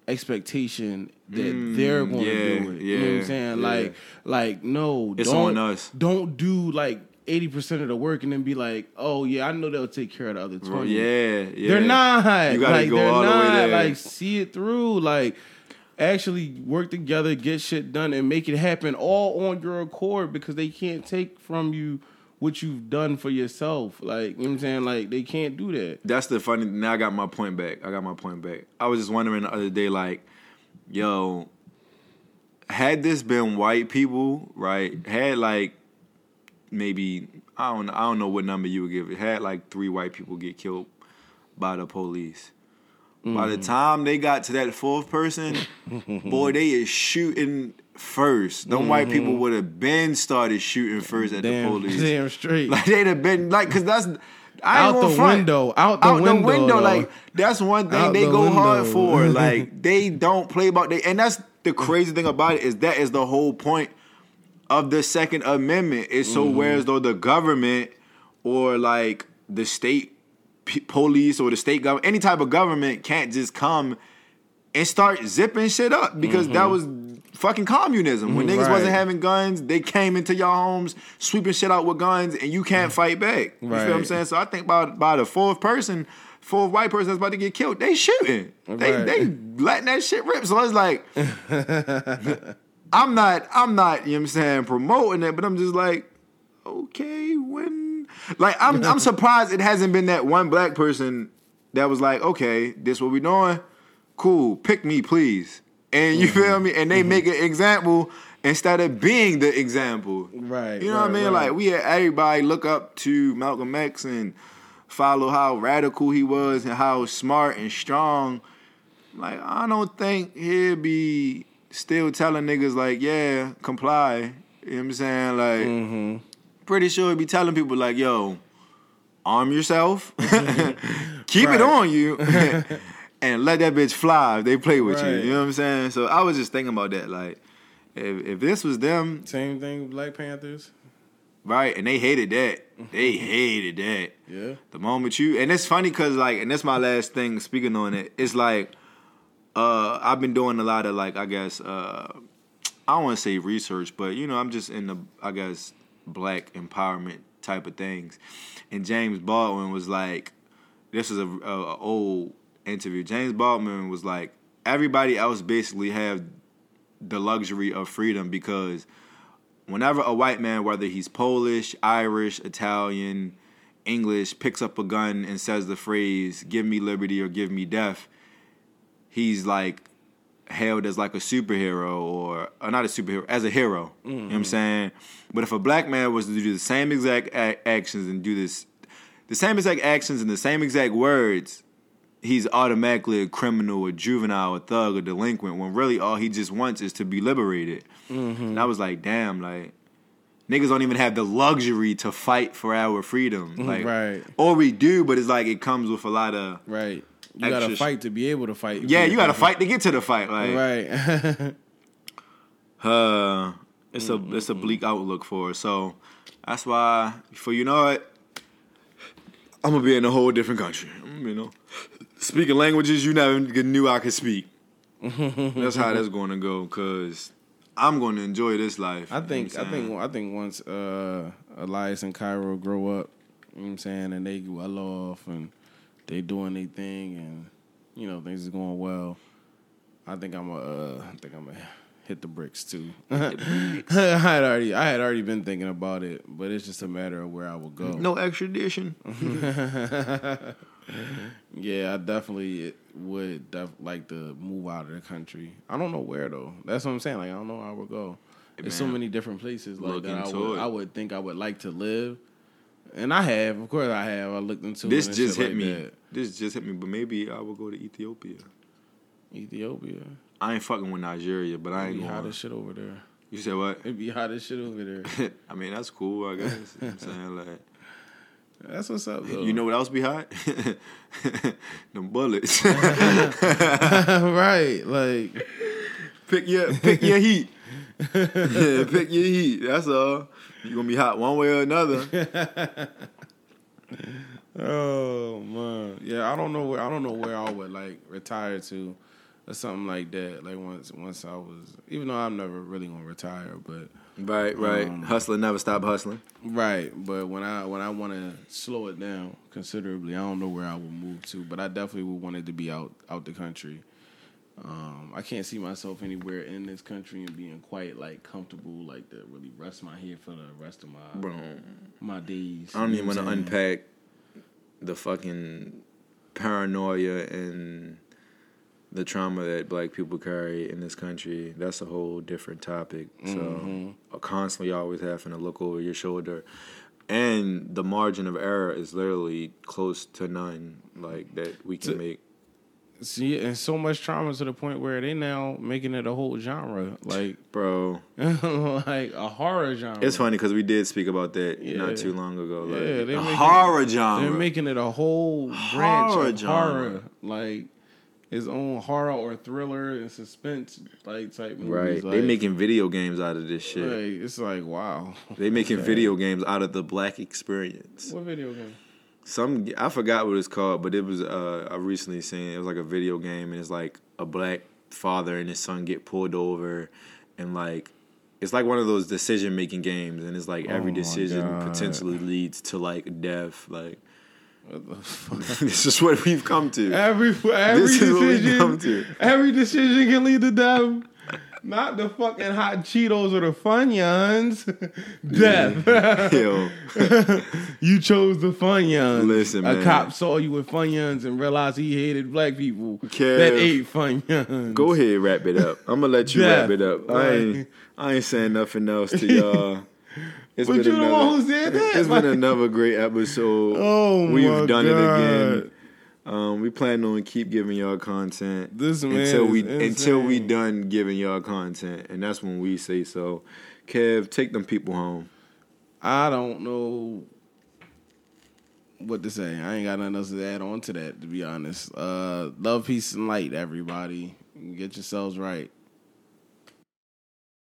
expectation that Mm, they're going to yeah, do it. you know what I'm saying? yeah. Like like no, It's don't, on us. Don't do like 80% of the work and then be like, "Oh yeah, I know they'll take care of the other 20." Yeah, yeah. They're not. You gotta like, go they're all the way not. there. Like, see it through. Like, actually work together, get shit done, and make it happen all on your accord because they can't take from you what you've done for yourself. Like, you know what I'm saying? Like, they can't do that. That's the funny. Now I got my point back. I got my point back. I was just wondering the other day, like, yo, had this been white people, right? Had like maybe I don't I don't know what number you would give it. Had like three white people get killed by the police. By the mm. time they got to that fourth person, boy, they is shooting first. Them white people would have been started shooting first at the Damn, police. <laughs> damn straight. Like they'd have been like, cause that's I Out the front. window, out the window, though. Like that's one thing Out they the go hard for. <laughs> Like they don't play about they, and that's the crazy thing about it is that is the whole point of the Second Amendment. Is so Mm-hmm. whereas though the government or like the state p- police or the state government, any type of government can't just come and start zipping shit up because that was fucking communism. When niggas Mm-hmm. Right. wasn't having guns, they came into your homes sweeping shit out with guns, and you can't fight back. You feel what I'm Mm. Saying? So I think by by the fourth person, fourth white person that's about to get killed, they shooting. They Right. they letting that shit rip. So it's like <laughs> I'm not I'm not, you know what I'm saying, promoting it, but I'm just like, okay, when like I'm I'm <laughs> surprised it hasn't been that one black person that was like, okay, this what we doing? Cool, pick me, please. And you feel me? And they make an example instead of being the example. Right, You know what I mean? right. Like we had everybody look up to Malcolm X and follow how radical he was and how smart and strong. Like I don't think he'd be still telling niggas like, yeah, comply. You know what I'm saying? Like Mm-hmm. pretty sure he'd be telling people like, yo, arm yourself, <laughs> keep Right. it on you, <laughs> and let that bitch fly if they play with you. Right. You know what I'm saying? So I was just thinking about that. Like, if if this was them, Same thing with Black Panthers. right, and they hated that. They <laughs> hated that. Yeah. The moment you and it's funny because like and that's my last thing speaking on it. It's like uh I've been doing a lot of like I guess uh I don't want to say research, but you know I'm just in the I guess black empowerment type of things. And James Baldwin was like, this is a, a, a old interview. James Baldwin was like, everybody else basically have the luxury of freedom because whenever a white man, whether he's Polish, Irish, Italian, English, picks up a gun and says the phrase "Give me liberty or give me death," he's like hailed as like a superhero or, or not a superhero as a hero. You know what I'm mm. saying? But if a black man was to do the same exact a- actions and do this, the same exact actions and the same exact words, he's automatically a criminal, a juvenile, a thug, a delinquent. When really all he just wants is to be liberated. And I was like, damn, like niggas don't even have the luxury to fight for our freedom. Like, Right. Or we do, but it's like it comes with a lot of. Right. You gotta sh- fight to be able to fight. Yeah, you got to <laughs> fight to get to the fight. Like, Right. <laughs> Uh, it's a it's a bleak outlook for us. So that's why, for you know it, I'm gonna be in a whole different country. You know, speaking languages you never knew I could speak. <laughs> that's how that's going to go. Cause I'm going to enjoy this life. I You know think I think? I think once uh, Elias and Cairo grow up, you know what I'm saying, and they well off and they doing their thing and you know things is going well. I think I'm a uh, I think I'm gonna hit the bricks too. <laughs> I had already I had already been thinking about it, but it's just a matter of where I would go. no extradition. <laughs> Mm-hmm. Yeah, I definitely would def- like to move out of the country. I don't know where though. That's what I'm saying. Like I don't know where I would go. There's so many different places like that. I would. I would think I would like to live, and I have. Of course, I have. I looked into This just hit like me. that. This just hit me. But maybe I will go to Ethiopia. Ethiopia. I ain't fucking with Nigeria, but I ain't be hot as shit over there. You said what? It'd be hot as shit over there. <laughs> I mean, that's cool. I guess. You know what I'm <laughs> saying like. That's what's up though. You know what else be hot? <laughs> Them bullets. <laughs> right? Like pick your pick your heat. pick your heat. That's all. You're gonna be hot one way or another. <laughs> Oh man, yeah. I don't know where I don't know where I would like retire to, or something like that. Like once once I was, even though I'm never really gonna retire, but Right, right. Um, Hustler never stop hustling. right. But when I when I want to slow it down considerably, I don't know where I will move to. But I definitely would want it to be out out the country. Um, I can't see myself anywhere in this country and being quite like comfortable, like to really rest my head for the rest of my Bro, my days. I don't even want to unpack the fucking paranoia and the trauma that black people carry in this country. That's a whole different topic. So uh, constantly always having to look over your shoulder. And the margin of error is literally close to none, like that we can make. See, and so much trauma to the point where they now making it a whole genre, like <laughs> Bro, <laughs> like a horror genre. it's funny because we did speak about that Yeah. not too long ago. Like, Yeah, they a make it- horror genre. They're making it a whole branch Horror of genre. horror, like his own horror or thriller and suspense like type movies. right. Like, they making video games out of this shit. like, it's like wow. <laughs> They making Okay. video games out of the black experience. What video game? Some I forgot what it's called, but it was uh I recently seen it was like a video game and it's like a black father and his son get pulled over and like it's like one of those decision making games and it's like every Oh decision God. potentially leads to like death. Like What the fuck? <laughs> this is what we've come to. Every every This is what we come decision, every decision can lead to death. Not the fucking hot Cheetos or the Funyuns. <laughs> Death. <laughs> Yo, you chose the Funyuns. Listen, a man. cop saw you with Funyuns and realized he hated black people Kev, that ate Funyuns. go ahead, wrap it up. I'm gonna let you Death. wrap it up. I ain't I ain't saying nothing else to y'all. It's But you the one who said <laughs> that. It's Like- been another great episode. <laughs> Oh We've my done it again. Um, we plan on keep giving y'all content This man until we until we done giving y'all content, and that's when we say so. Kev, take them people home. I don't know what to say. I ain't got nothing else to add on to that, to be honest. Uh, love, peace, and light, everybody. Get yourselves right.